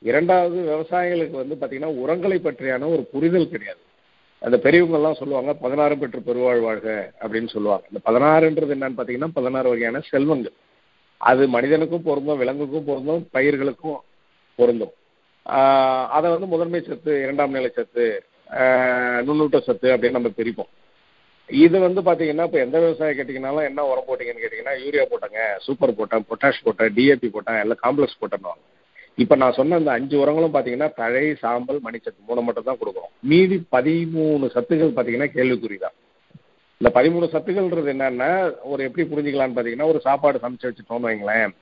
இரண்டாவது விவசாயிகளுக்கு வந்து பார்த்தீங்கன்னா உரங்களை பற்றியான ஒரு புரிதல் கிடையாது. அந்த பெரியவங்கெல்லாம் சொல்லுவாங்க பதினாறு பெற்று பெருவாழ்வாழ்க அப்படின்னு சொல்லுவாங்க. இந்த பதினாறுன்றது என்னன்னு பார்த்தீங்கன்னா பதினாறு வகையான செல்வங்கள். அது மனிதனுக்கும் பொருந்தும் விலங்குக்கும் பொருந்தும் பயிர்களுக்கும் பொருந்தும். அதை வந்து முதன்மை சத்து இரண்டாம் நிலை சத்து நுண்ணூட்ட சத்து அப்படின்னு நம்ம பிரிப்போம். இது வந்து பாத்தீங்கன்னா இப்போ எந்த விவசாயம் கேட்டிங்கனாலும் என்ன உரம் போட்டீங்கன்னு கேட்டிங்கன்னா யூரியா போட்டாங்க சூப்பர் போட்டேன் பொட்டாஷ் போட்டேன் டிஏபி போட்டேன் எல்லாம் காம்ப்ளெக்ஸ் போட்டேன்னு இப்போ நான் சொன்ன அந்த அஞ்சு உரங்களும் பார்த்தீங்கன்னா தழை சாம்பல் மணிச்சத்து மூணு மட்டும் தான் கொடுக்குறோம். மீதி பதிமூணு சத்துக்கள் பார்த்தீங்கன்னா கேள்விக்குறி தான் இந்த பதிமூணு சத்துக்கள்ன்றது என்னன்னா ஒரு எப்படி புரிஞ்சுக்கலாம்னு பார்த்தீங்கன்னா ஒரு சாப்பாடு சமைச்சு வச்சுட்டோம்னு வைங்களேன்.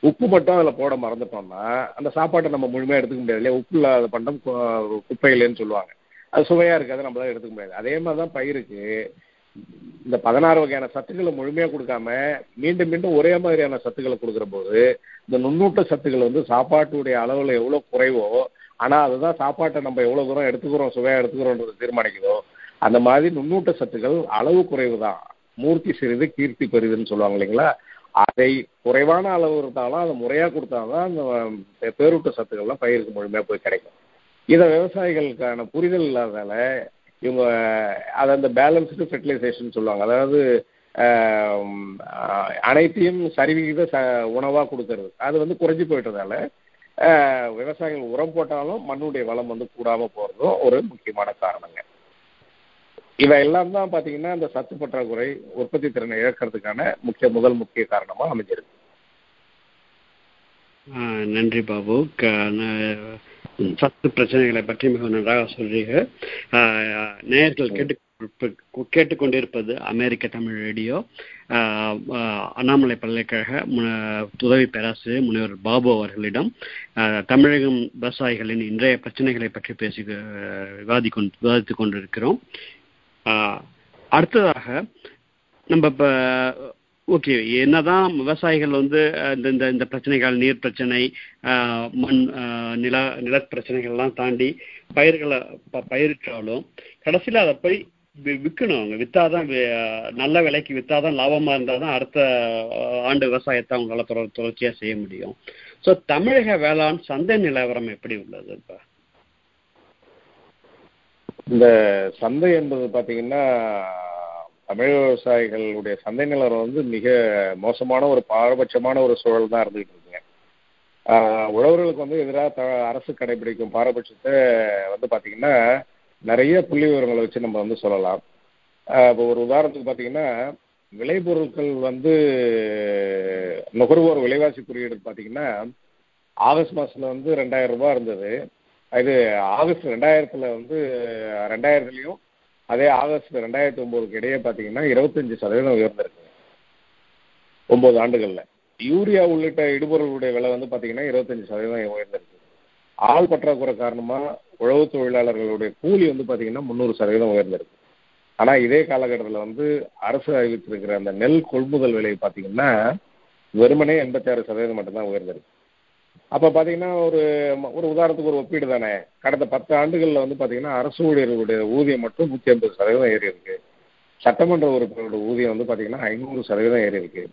உப்பு மட்டும் அதில் போட மறந்துட்டோம்னா அந்த சாப்பாட்டை நம்ம முழுமையாக எடுத்துக்க முடியாது இல்லையா? உப்பு இல்லாத பண்டம் கு- குப்பையிலேன்னு சொல்லுவாங்க. அது சுவையாக இருக்காது நம்மளால எடுத்துக்க முடியாது. அதே மாதிரி தான் பயிருக்கு. இந்த பதினாறு வகையான சத்துக்களை முழுமையாக கொடுக்காம மீண்டும் மீண்டும் ஒரே மாதிரியான சத்துக்களை கொடுக்குற போது இந்த நுண்ணூட்ட சத்துக்கள் வந்து சாப்பாட்டுடைய அளவில் எவ்வளோ குறைவோ ஆனால் அதுதான் சாப்பாட்டை நம்ம எவ்வளோ தூரம் எடுத்துக்கிறோம் சுவையாக எடுத்துக்கிறோன்றது தீர்மானிக்குதோ அந்த மாதிரி நுண்ணூட்ட சத்துக்கள் அளவு குறைவு தான் மூர்த்தி சிறிது கீர்த்தி பெரிதுன்னு சொல்லுவாங்க இல்லைங்களா? அதை குறைவான அளவு இருந்தாலும் அதை முறையாக கொடுத்தாதான் அந்த பேரூட்ட சத்துக்கள்லாம் பயிருக்கு முழுமையாக போய் கிடைக்கும். இதை விவசாயிகளுக்கான புரிதல் இல்லாததால இவங்க அதை அந்த பேலன்ஸ்டு ஃபெர்டிலைசேஷன் சொல்லுவாங்க. அதாவது அனைத்தையும் சரிவிகித ச உணவாக கொடுக்கறது. அது வந்து குறைஞ்சி போயிட்டதால விவசாயிகள் உரம் போட்டாலும் மண்ணுடைய வளம் வந்து கூடாமல் போகிறதும் ஒரு முக்கியமான காரணங்க. இவை எல்லாம் தான் பார்த்தீங்கன்னா இந்த சத்து பற்றாக்குறை உற்பத்தி திறனை இழக்கிறதுக்கான முக்கிய முதல் முக்கிய காரணமாக அமைஞ்சிருக்கு. நன்றி பாபு. சத்து பிரச்சனைகளை பற்றி மிக நன்றாக சொல்றீங்க. நேயர்கள் கேட்டு கேட்டுக்கொண்டிருப்பது அமெரிக்க தமிழ் ரேடியோ. அண்ணாமலை பல்கலைக்கழக உதவி பேராசிரியர் முனைவர் பாபு அவர்களிடம் தமிழகம் விவசாயிகளின் இன்றைய பிரச்சனைகளை பற்றி பேசி விவாதி விவாதித்துக் கொண்டிருக்கிறோம். அடுத்ததாக நம்ம இப்போ ஓகே என்னதான் விவசாயிகள் வந்து இந்த இந்த இந்த பிரச்சனைகள் நீர் பிரச்சனை மண் நில நில பிரச்சனைகள்லாம் தாண்டி பயிர்களை ப- பயிரிட்டாலும் கடைசியில் அதை போய் விற்கணும் அவங்க. வித்தாதான் நல்ல விலைக்கு வித்தாதான் லாபமா இருந்தால் தான் அடுத்த ஆண்டு விவசாயத்தை அவங்களால தொடர் தொடர்ச்சியா செய்ய முடியும். ஸோ தமிழக வேளாண் சந்தை நிலவரம் எப்படி உள்ளது இப்போ? இந்த சந்தை என்பது பார்த்தீங்கன்னா தமிழ் விவசாயிகளுடைய சந்தை நிலவரம் வந்து மிக மோசமான ஒரு பாரபட்சமான ஒரு சூழல் தான் இருந்துகிட்டு இருக்குங்க. உழவர்களுக்கு வந்து எதிராக த அரசு கடைபிடிக்கும் பாரபட்சத்தை வந்து பார்த்தீங்கன்னா நிறைய புள்ளி விவரங்களை வச்சு நம்ம வந்து சொல்லலாம். இப்போ ஒரு உதாரணத்துக்கு பார்த்தீங்கன்னா விளைபொருட்கள் வந்து நுகர்வோர் விலைவாசி குறியீடு பார்த்தீங்கன்னா ஆகஸ்ட் மாதத்தில் வந்து ரெண்டாயிரம் ரூபாய் இருந்தது. இது ஆகஸ்ட் ரெண்டாயிரத்தில் வந்து ரெண்டாயிரத்துலேயும் அதே ஆகஸ்ட் ரெண்டாயிரத்தி ஒன்பதுக்கு இடையே பார்த்தீங்கன்னா இருபத்தஞ்சி சதவீதம் உயர்ந்திருக்கு. ஒன்பது ஆண்டுகளில். யூரியா உள்ளிட்ட இடுபொருளுடைய விலை வந்து பார்த்தீங்கன்னா இருபத்தஞ்சி சதவீதம் உயர்ந்திருக்கு. ஆள் பற்றாக்குறை காரணமாக உழவு தொழிலாளர்களுடைய கூலி வந்து பார்த்தீங்கன்னா முந்நூறு சதவீதம் உயர்ந்திருக்கு. ஆனால் இதே காலகட்டத்தில் வந்து அரசு அறிவித்திருக்கிற அந்த நெல் கொள்முதல் விலை பார்த்தீங்கன்னா வெறுமனே எண்பத்தி ஆறு சதவீதம் மட்டும்தான் உயர்ந்திருக்கு. அப்போ பார்த்தீங்கன்னா ஒரு ஒரு உதாரணத்துக்கு ஒரு ஒப்பீடு தானே? கடந்த பத்து ஆண்டுகளில் வந்து பார்த்தீங்கன்னா அரசு ஊழியர்களுடைய ஊதியம் மட்டும் நூற்றி ஐம்பது சதவீதம் ஏறி இருக்கு. சட்டமன்ற உறுப்பினருடைய ஊதியம் வந்து பார்த்தீங்கன்னா ஐநூறு சதவீதம் ஏறி இருக்கு.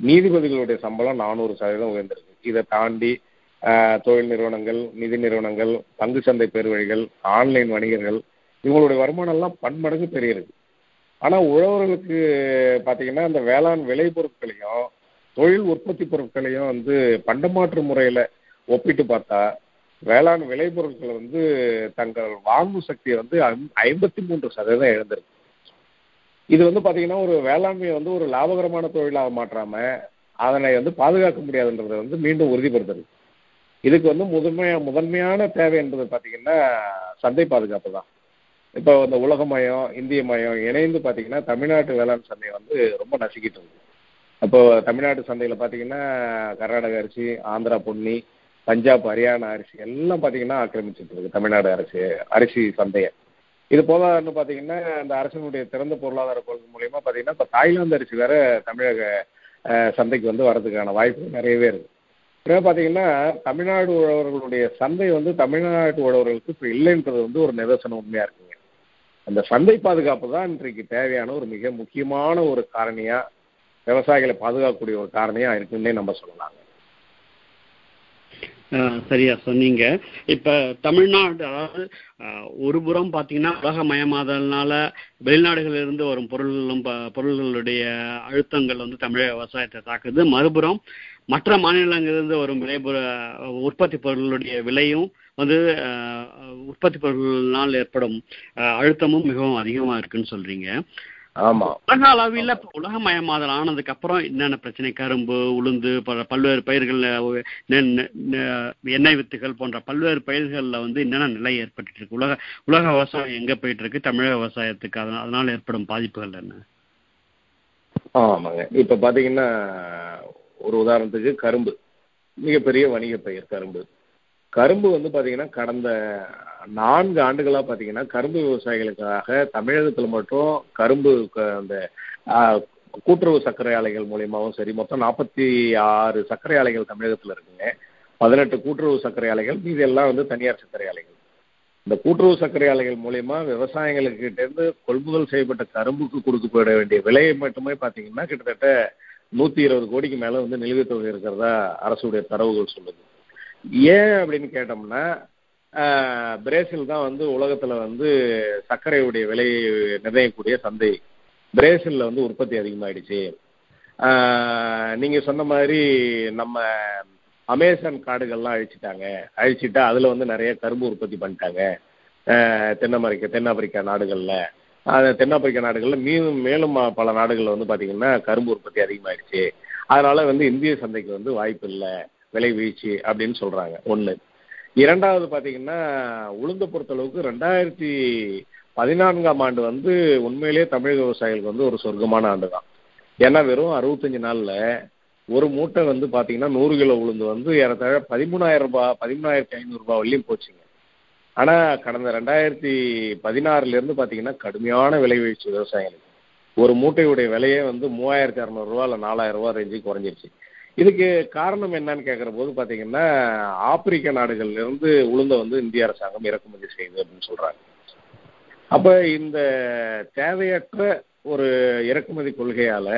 நீதிபதிகளுடைய சம்பளம் நானூறு சதவீதம் உயர்ந்திருக்கு. இதை தாண்டி தொழில் நிறுவனங்கள் நிதி நிறுவனங்கள் பங்கு சந்தை பெருவழிகள் ஆன்லைன் வணிகர்கள் இவங்களுடைய வருமானம் எல்லாம் பன்மடங்கு பெரிய இருக்கு ஆனால் உழவர்களுக்கு பார்த்தீங்கன்னா இந்த வேளாண் விளை பொருட்களையும் தொழில் உற்பத்தி பொருட்களையும் வந்து பண்டமாற்று முறையில் ஒப்பிட்டு பார்த்தா வேளாண் விளைபொருட்கள் வந்து தங்கள் வாங்கும் சக்தியை வந்து ஐம்பத்தி மூன்று சதவீதம் இழந்திருக்கு. இது வந்து பார்த்தீங்கன்னா ஒரு வேளாண்மையை வந்து ஒரு லாபகரமான தொழிலாக மாற்றாம அதனை வந்து பாதுகாக்க முடியாதுன்றதை வந்து மீண்டும் உறுதிப்படுத்துறது இதுக்கு வந்து முதன்மையா முதன்மையான தேவை என்பது பார்த்தீங்கன்னா சந்தை பாதுகாப்பு தான். இப்போ இந்த உலகமயம் இந்திய மயம் இணைந்து பார்த்தீங்கன்னா தமிழ்நாட்டு வேளாண் சந்தையை வந்து ரொம்ப நசுக்கிட்டு இருக்கு. அப்போ தமிழ்நாட்டு சந்தையில் பார்த்தீங்கன்னா கர்நாடக அரிசி ஆந்திரா பொன்னி பஞ்சாப் ஹரியானா அரிசி எல்லாம் பார்த்தீங்கன்னா ஆக்கிரமிச்சிட்டு இருக்கு தமிழ்நாடு அரிசி அரிசி சந்தையை. இது போல இன்னும் பார்த்தீங்கன்னா இந்த அரசினுடைய திறந்த பொருளாதார கொள்கை மூலியமா பார்த்தீங்கன்னா இப்போ தாய்லாந்து அரிசி வேற தமிழக சந்தைக்கு வந்து வரதுக்கான வாய்ப்பு நிறையவே இருக்கு. இப்போ பார்த்தீங்கன்னா தமிழ்நாடு உழவர்களுடைய சந்தை வந்து தமிழ்நாட்டு உழவர்களுக்கு இப்போ இல்லைன்றது வந்து ஒரு நிதர்சனம் உண்மையாக இருக்குங்க. அந்த சந்தை பாதுகாப்பு தான் இன்றைக்கு தேவையான ஒரு மிக முக்கியமான ஒரு காரணியாக விவசாயிகளை பாதுகாக்கக்கூடிய ஒரு காரணியாக இருக்குன்னே நம்ம சொல்லலாங்க சரியா சொன்னீங்க. இப்ப தமிழ்நாடு அதாவது ஒரு புறம் பாத்தீங்கன்னா உலகமயமாதல்னால வெளிநாடுகளிலிருந்து வரும் பொருள்களும் பொருள்களுடைய அழுத்தங்கள் வந்து தமிழக விவசாயத்தை தாக்குது. மறுபுறம் மற்ற மாநிலங்களிலிருந்து வரும் விளைபுற உற்பத்தி பொருளுடைய விலையும் வந்து உற்பத்தி பொருள்னால் ஏற்படும் அழுத்தமும் மிகவும் அதிகமா இருக்குன்னு சொல்றீங்க. ஆமா. உலக அளவில் உலகமயமாதல் ஆனதுக்கு அப்புறம் என்னென்ன பிரச்சனை? கரும்பு உளுந்து பல்வேறு பயிர்கள் எண்ணெய் வித்துகள் போன்ற பல்வேறு பயிர்கள்ல வந்து என்னென்ன நிலை ஏற்பட்டு இருக்கு உலக உலக விவசாயம் எங்க போயிட்டு இருக்கு தமிழக விவசாயத்துக்கு அதனால ஏற்படும் பாதிப்புகள் என்ன? ஆமாங்க. இப்ப பாத்தீங்கன்னா ஒரு உதாரணத்துக்கு கரும்பு. மிகப்பெரிய வணிக பயிர் கரும்பு. கரும்பு வந்து பாத்தீங்கன்னா கடந்த நான்கு ஆண்டுகளா பாத்தீங்கன்னா கரும்பு விவசாயிகளுக்காக தமிழகத்தில் மட்டும் கரும்பு அந்த கூட்டுறவு சர்க்கரை ஆலைகள் மூலியமாகவும் சரி மொத்தம் நாற்பத்தி ஆறு சர்க்கரை ஆலைகள் தமிழகத்தில் இருக்குங்க. பதினெட்டு கூட்டுறவு சர்க்கரை ஆலைகள் மீது எல்லாம் வந்து தனியார் சர்க்கரை ஆலைகள். இந்த கூட்டுறவு சர்க்கரை ஆலைகள் மூலியமா விவசாயிகளுக்கிட்டேருந்து கொள்முதல் செய்யப்பட்ட கரும்புக்கு கொடுக்கப்பட வேண்டிய விலையை மட்டுமே பார்த்தீங்கன்னா கிட்டத்தட்ட நூத்தி இருபது கோடிக்கு மேல வந்து நிலுவைத் தொகை இருக்கிறதா அரசுடைய தரவுகள் சொல்லுது. ஏன் அப்படின்னு கேட்டோம்னா பிரேசில் தான் வந்து உலகத்துல வந்து சர்க்கரையுடைய விலையை நிர்ணயிக்கக்கூடிய சந்தை. பிரேசில்ல வந்து உற்பத்தி அதிகமாயிடுச்சு. நீங்க சொன்ன மாதிரி நம்ம அமேசான் காடுகள்லாம் அழிச்சிட்டாங்க. அழிச்சிட்டா அதுல வந்து நிறைய கரும்பு உற்பத்தி பண்ணிட்டாங்க. தென் அமெரிக்கா தென்னாப்பிரிக்கா நாடுகள்ல. தென்னாப்பிரிக்கா நாடுகளில் மீண்டும் மேலும் பல நாடுகளில் வந்து பாத்தீங்கன்னா கரும்பு உற்பத்தி அதிகமாயிடுச்சு. அதனால வந்து இந்திய சந்தைக்கு வந்து வாய்ப்பு இல்லை விலை வீழ்ச்சி அப்படின்னு சொல்றாங்க. ஒன்று இரண்டாவது பார்த்தீங்கன்னா உளுந்த பொறுத்தளவுக்கு ரெண்டாயிரத்தி பதினான்காம் ஆண்டு வந்து உண்மையிலேயே தமிழக விவசாயிகளுக்கு வந்து ஒரு சொர்க்கமான ஆண்டு தான் ஏன்னா வெறும் அறுபத்தஞ்சு நாளில் ஒரு மூட்டை வந்து பார்த்தீங்கன்னா நூறு கிலோ உளுந்து வந்து ஏறத்தாழ பதிமூணாயிரம் ரூபாய் பதிமூணாயிரத்தி ஐநூறுரூபா வரலையும் போச்சுங்க. ஆனால் கடந்த ரெண்டாயிரத்தி பதினாறுலேருந்து பார்த்தீங்கன்னா கடுமையான விலை வீழ்ச்சி விவசாயிகளுக்கு. ஒரு மூட்டையுடைய விலையே வந்து மூவாயிரத்தி அறநூறுவா இல்லை நாலாயிரம் ரூபா ரேஞ்சு குறைஞ்சிருச்சு. இதுக்கு காரணம் என்னன்னு கேட்குற போது பார்த்தீங்கன்னா ஆப்பிரிக்க நாடுகள்லேருந்து உளுந்த வந்து இந்திய அரசாங்கம் இறக்குமதி செய்யுது அப்படின்னு சொல்கிறாங்க அப்போ இந்த தேவையற்ற ஒரு இறக்குமதி கொள்கையால்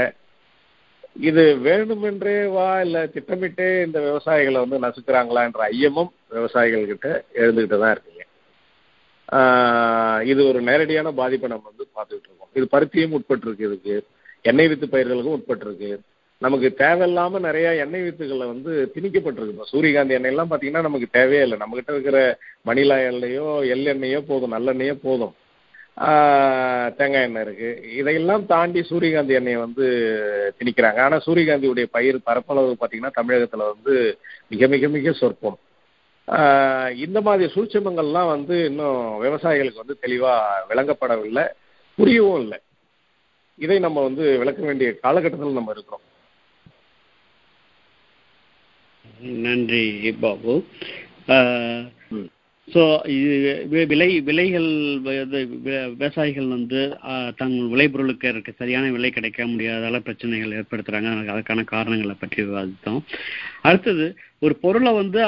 இது வேணுமென்றே வா இல்லை திட்டமிட்டே இந்த விவசாயிகளை வந்து நசுக்கிறாங்களா என்ற ஐயமும் விவசாயிகள்கிட்ட எழுந்துக்கிட்டு தான் இருக்குங்க இது ஒரு நேரடியான பாதிப்பை நம்ம வந்து பார்த்துக்கிட்டு இருக்கோம். இது பருத்தியும் உட்பட்டிருக்கு இதுக்கு. எண்ணெய் வித்து பயிர்களுக்கும் உட்பட்டிருக்கு. நமக்கு தேவையில்லாம நிறைய எண்ணெய் வித்துகளை வந்து திணிக்கப்பட்டிருக்கு. இப்போ சூரியகாந்தி எண்ணெயெல்லாம் பார்த்தீங்கன்னா நமக்கு தேவையே இல்லை. நம்மக்கிட்ட இருக்கிற மணிலா எண்ணெயோ எள்ளெண்ணெயோ போதும் நல்லெண்ணெயோ போதும். தேங்காய் எண்ணெய் இருக்கு. இதையெல்லாம் தாண்டி சூரியகாந்தி எண்ணெயை வந்து திணிக்கிறாங்க. ஆனால் சூரியகாந்தியுடைய பயிர் பரப்பளவு பார்த்தீங்கன்னா தமிழகத்தில் வந்து மிக மிக மிக சொற்பம். இந்த மாதிரி சூட்சமங்கள்லாம் வந்து இன்னும் விவசாயிகளுக்கு வந்து தெளிவாக விளங்கப்படவில்லை புரியவும் இல்லை. இதை நம்ம வந்து விளக்க வேண்டிய காலகட்டத்தில் நம்ம இருக்கிறோம். நன்றி பாபு. ஸோ இது விலை விலைகள் விவசாயிகள் வந்து தங்கள் விளைபொருளுக்கு இருக்க சரியான விலை கிடைக்க முடியாதால பிரச்சனைகள் ஏற்படுத்துறாங்க. அதுக்கான காரணங்களை பற்றி விவாதித்தோம். அடுத்தது ஒரு பொருளை வந்து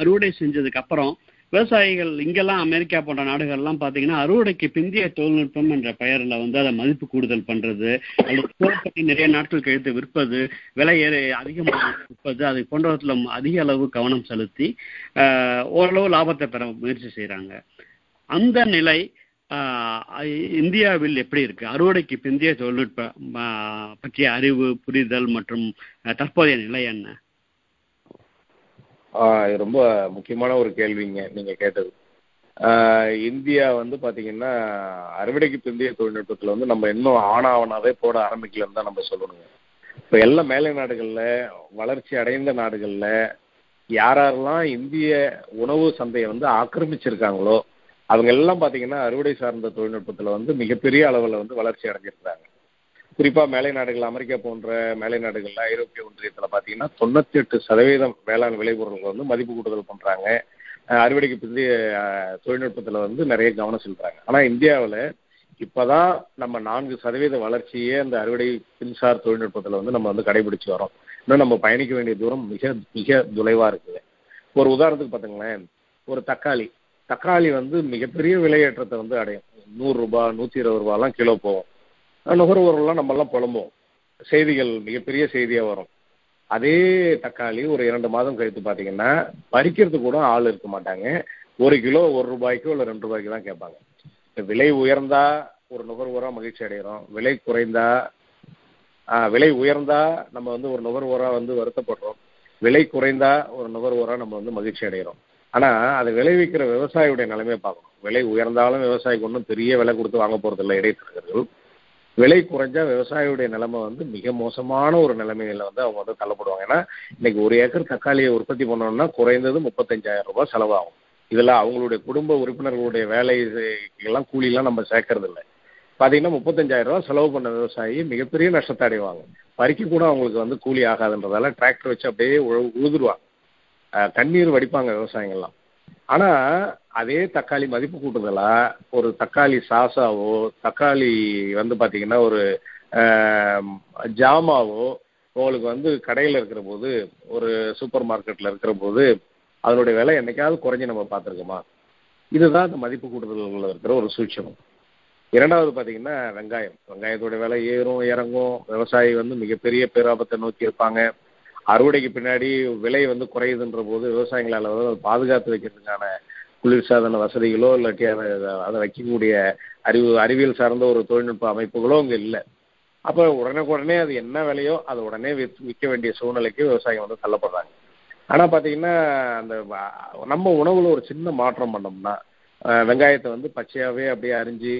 அறுவடை செஞ்சதுக்கு அப்புறம் விவசாயிகள் இங்கெல்லாம் அமெரிக்கா போன்ற நாடுகள்லாம் பார்த்தீங்கன்னா அறுவடைக்கு பிந்திய தொழில்நுட்பம் என்ற பெயரில் வந்து அதை மதிப்பு கூடுதல் பண்ணுறது அல்லது ஸ்டோர் பண்ணி நிறைய நாட்கள் கழித்து விற்பது விலை ஏற அதிகமாக விற்பது அது போன்றவற்றில் அதிக அளவு கவனம் செலுத்தி ஓரளவு லாபத்தை பெற முயற்சி செய்கிறாங்க அந்த நிலை இந்தியாவில் எப்படி இருக்கு? அறுவடைக்கு பிந்திய தொழில்நுட்ப பற்றிய அறிவு புரிதல் மற்றும் தற்போதைய நிலை என்ன? ரொம்ப முக்கியமான ஒரு கேள்விங்க நீங்க கேட்டது. இந்தியா வந்து பாத்தீங்கன்னா அறுவடைக்கு பிந்தைய தொழில்நுட்பத்துல வந்து நம்ம இன்னும் ஆனாவனாவே போட ஆரம்பிக்கலன்னு தான் நம்ம சொல்லணுங்க. இப்போ எல்லா மேலை நாடுகள்ல வளர்ச்சி அடைந்த நாடுகள்ல யாரெல்லாம் இந்திய உணவு சந்தையை வந்து ஆக்கிரமிச்சிருக்காங்களோ அவங்க எல்லாம் பாத்தீங்கன்னா அறுவடை சார்ந்த தொழில்நுட்பத்துல வந்து மிகப்பெரிய அளவில் வந்து வளர்ச்சி அடைஞ்சிருக்கிறாங்க. குறிப்பா மேலை நாடுகள் அமெரிக்கா போன்ற மேலை நாடுகள்ல ஐரோப்பிய ஒன்றியத்துல பாத்தீங்கன்னா தொண்ணூத்தி எட்டு சதவீதம் வேளாண் விளைபொருள்கள் வந்து மதிப்பு கூடுதல் பண்றாங்க. அறுவடைக்கு பிந்தைய தொழில்நுட்பத்துல வந்து நிறைய கவனம் செலுத்துறாங்க. ஆனா இந்தியாவில் இப்பதான் நம்ம நான்கு சதவீத வளர்ச்சியே அந்த அறுவடை மின்சார் தொழில்நுட்பத்துல வந்து நம்ம வந்து கடைபிடிச்சு வரோம். இன்னும் நம்ம பயணிக்க வேண்டிய தூரம் மிக மிக தொலைவா இருக்குது. ஒரு உதாரணத்துக்கு பார்த்துங்களேன் ஒரு தக்காளி. தக்காளி வந்து மிகப்பெரிய விலையேற்றத்தை வந்து அடையும். நூறு ரூபாய் நூத்தி இருபது ரூபாலாம் கிலோ போகும். நுகர்வோர்கள்லாம் நம்மெல்லாம் புலம்புவோம். செய்திகள் மிகப்பெரிய செய்தியா வரும். அதே தக்காளி ஒரு இரண்டு மாதம் கழித்து பார்த்தீங்கன்னா பறிக்கிறதுக்கு கூட ஆள் இருக்க மாட்டாங்க. ஒரு கிலோ ஒரு ரூபாய்க்கோ இல்லை ரெண்டு ரூபாய்க்கு தான் கேட்பாங்க. விலை உயர்ந்தா ஒரு நுகர்வோரா மகிழ்ச்சி அடைகிறோம் விலை குறைந்தா விலை உயர்ந்தா நம்ம வந்து ஒரு நுகர்வோரா வந்து வருத்தப்படுறோம். விலை குறைந்தா ஒரு நுகர்வோரா நம்ம வந்து மகிழ்ச்சி அடைகிறோம் ஆனா அதை விளைவிக்கிற விவசாயியுடைய நிலைமையை பார்க்கணும். விலை உயர்ந்தாலும் விவசாயிக்கு ஒன்றும் பெரிய விலை கொடுத்து வாங்க போறது இல்லை இடைத்தரகர்கள். விலை குறைஞ்சா விவசாயியுடைய நிலைமை வந்து மிக மோசமான ஒரு நிலைமையில வந்து அவங்க வந்து தள்ளப்படுவாங்க. ஏன்னா இன்னைக்கு ஒரு ஏக்கர் தக்காளியை உற்பத்தி பண்ணணும்னா குறைந்தது முப்பத்தஞ்சாயிரம் ரூபாய் செலவாகும். இதுல அவங்களுடைய குடும்ப உறுப்பினர்களுடைய வேலை எல்லாம் கூலிலாம் நம்ம சேர்க்கறது இல்லை. பாத்தீங்கன்னா முப்பத்தஞ்சாயிரம் ரூபாய் செலவு பண்ண விவசாயி மிகப்பெரிய நஷ்டத்தை அடைவாங்க. பறிக்க கூட அவங்களுக்கு வந்து கூலி ஆகாதுன்றதால டிராக்டர் வச்சு அப்படியே உழு- உழுதுருவாங்க. தண்ணீர் வடிப்பாங்க விவசாயிங்கள்லாம் ஆனா அதே தக்காளி மதிப்பு கூட்டுதலா ஒரு தக்காளி சாசாவோ தக்காளி வந்து பாத்தீங்கன்னா ஒரு ஜாமாவோ உங்களுக்கு வந்து கடையில் இருக்கிற போது ஒரு சூப்பர் மார்க்கெட்ல இருக்கிற போது அதனுடைய விலை என்னைக்காவது குறைஞ்சி நம்ம பார்த்துருக்கோமா? இதுதான் இந்த மதிப்பு கூட்டுதல்கள் இருக்கிற ஒரு சூட்சம் இரண்டாவது பார்த்தீங்கன்னா வெங்காயம். வெங்காயத்தோட விலை ஏறும் இறங்கும். விவசாயி வந்து மிகப்பெரிய பேராபத்தை நோக்கி இருப்பாங்க அறுவடைக்கு பின்னாடி விலை வந்து குறையுதுன்ற போது விவசாயிகளால் வந்து அதை பாதுகாத்து வைக்கிறதுக்கான குளிர்சாதன வசதிகளோ இல்லாட்டி அதை அதை வைக்கக்கூடிய அறிவு அறிவியல் சார்ந்த ஒரு தொழில்நுட்ப அமைப்புகளோ அங்கே இல்லை. அப்போ உடனே அது என்ன விலையோ அதை உடனே வித் விற்க வேண்டிய சூழ்நிலைக்கு விவசாயிகள் வந்து தள்ளப்படுறாங்க. ஆனால் பார்த்தீங்கன்னா அந்த நம்ம உணவுல ஒரு சின்ன மாற்றம் பண்ணோம்னா வெங்காயத்தை வந்து பச்சையாகவே அப்படியே அரிஞ்சு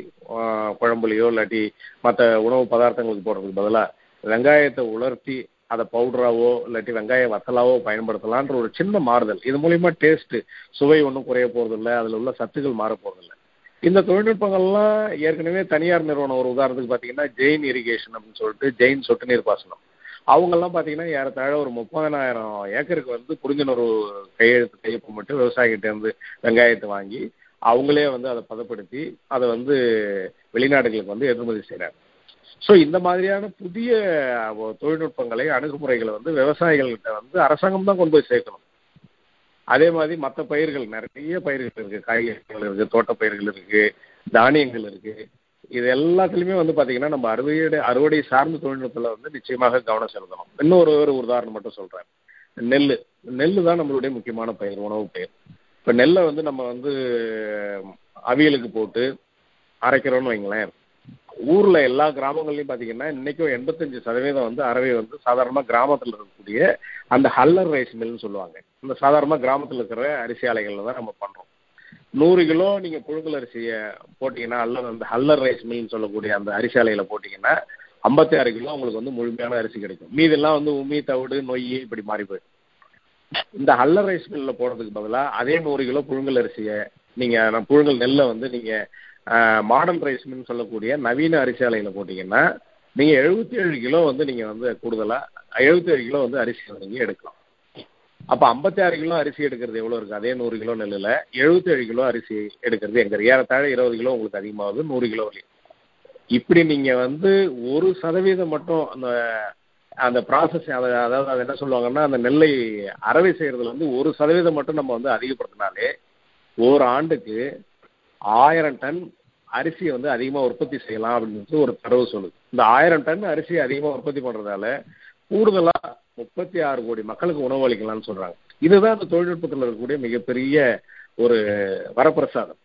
குழம்புலையோ இல்லாட்டி மற்ற உணவு பதார்த்தங்களுக்கு போடுறதுக்கு பதிலாக வெங்காயத்தை உலர்த்தி அதை பவுடராவோ இல்லாட்டி வெங்காய வத்தலாவோ பயன்படுத்தலான்ற ஒரு சின்ன மாறுதல். இது மூலியமா டேஸ்ட் சுவை ஒன்றும் குறைய போறதில்லை. அதில் உள்ள சத்துக்கள் மாற போறதில்லை. இந்த தொழில்நுட்பங்கள்லாம் ஏற்கனவே தனியார் நிறுவனம் ஒரு உதாரணத்துக்கு பார்த்தீங்கன்னா ஜெயின் இரிகேஷன் அப்படின்னு சொல்லிட்டு ஜெயின் சொட்டு நீர் பாசனம். அவங்கெல்லாம் பார்த்தீங்கன்னா ஏறத்தாழ ஒரு முப்பதனாயிரம் ஏக்கருக்கு வந்து புரிந்துணர்வு கையெழுத்து கையொப்பமிட்டு விவசாயிகிட்ட இருந்து வெங்காயத்தை வாங்கி அவங்களே வந்து அதை பதப்படுத்தி அதை வந்து வெளிநாடுகளுக்கு வந்து ஏற்றுமதி செய்கிறாங்க ஸோ இந்த மாதிரியான புதிய தொழில்நுட்பங்களை அணுகுமுறைகளை வந்து விவசாயிகள்கிட்ட வந்து அரசாங்கம் தான் கொண்டு போய் சேர்க்கணும். அதே மாதிரி மற்ற பயிர்கள் நிறைய பயிர்கள் இருக்கு. காய்கறிகள் இருக்கு தோட்டப்பயிர்கள் இருக்கு தானியங்கள் இருக்கு. இது எல்லாத்துலயுமே வந்து பாத்தீங்கன்னா நம்ம அறுவடை அறுவடை சார்ந்த தொழில்நுட்பத்தில் வந்து நிச்சயமாக கவனம் செலுத்தணும். இன்னொரு ஒரு உதாரணம் மட்டும் சொல்றேன். நெல் நெல் தான் நம்மளுடைய முக்கியமான பயிர் உணவு பயிர். இப்ப நெல்லை வந்து நம்ம வந்து அவியலுக்கு போட்டு அரைக்கிறோம்னு வைங்களேன். ஊர்ல எல்லா கிராமங்கள்லயும் பாத்தீங்கன்னா இன்னைக்கும் எண்பத்தஞ்சு சதவீதம் வந்து அறவை வந்து சாதாரணமா கிராமத்துல இருக்கக்கூடிய அந்த ஹல்லர் ரைஸ் மில்னு சொல்லுவாங்க. இந்த சாதாரணமா கிராமத்துல இருக்கிற அரிசி ஆலைகள்ல தான் நம்ம பண்றோம். நூறு கிலோ நீங்க புழுங்கல் அரிசியை போட்டீங்கன்னா அல்லது அந்த ஹல்லர் ரைஸ் மில்னு சொல்லக்கூடிய அந்த அரிசி ஆலையில போட்டீங்கன்னா ஐம்பத்தி ஆறு கிலோ உங்களுக்கு வந்து முழுமையான அரிசி கிடைக்கும். மீதெல்லாம் வந்து உமி தவிடு நொய் இப்படி மாறி போயிடும். இந்த ஹல்லர் ரைஸ் மில்ல போடுறதுக்கு பதிலா அதே நூறு கிலோ புழுங்கல் அரிசியை நீங்க புழுங்கல் நெல்லை வந்து நீங்க மாடர்ன் ரைஸ் சொல்லக்கூடிய நவீன அரிசி ஆலையில் போட்டீங்கன்னா நீங்கள் எழுபத்தி ஏழு கிலோ வந்து நீங்கள் வந்து கூடுதலாக எழுபத்தி ஏழு கிலோ வந்து அரிசி நீங்கள் எடுக்கலாம். அப்போ ஐம்பத்தி ஆறு கிலோ அரிசி எடுக்கிறது எவ்வளோ இருக்குது அதே நூறு கிலோ நெல்லில் எழுபத்தி ஏழு கிலோ அரிசி எடுக்கிறது எங்கள் ஏறத்தாழ இருபது கிலோ உங்களுக்கு அதிகமாகுது நூறு கிலோ வரையும் இப்படி நீங்கள் வந்து ஒரு சதவீதம் மட்டும் அந்த அந்த ப்ராசஸ் அதாவது அதை என்ன சொல்லுவாங்கன்னா அந்த நெல்லை அறவை செய்கிறதுல வந்து ஒரு சதவீதம் மட்டும் நம்ம வந்து அதிகப்படுத்தினாலே ஒரு ஆண்டுக்கு ஆயிரம் டன் அரிசியை வந்து அதிகமாக உற்பத்தி செய்யலாம் அப்படின்னு ஒரு தரவு சொல்லுது. இந்த ஆயிரம் டன் அரிசியை அதிகமாக உற்பத்தி பண்றதால கூடுதலா முப்பத்தி ஆறு கோடி மக்களுக்கு உணவு அளிக்கலாம்னு சொல்றாங்க. இதுதான் அந்த தொழில்நுட்பத்தில் இருக்கக்கூடிய மிகப்பெரிய ஒரு வரப்பிரசாதம்.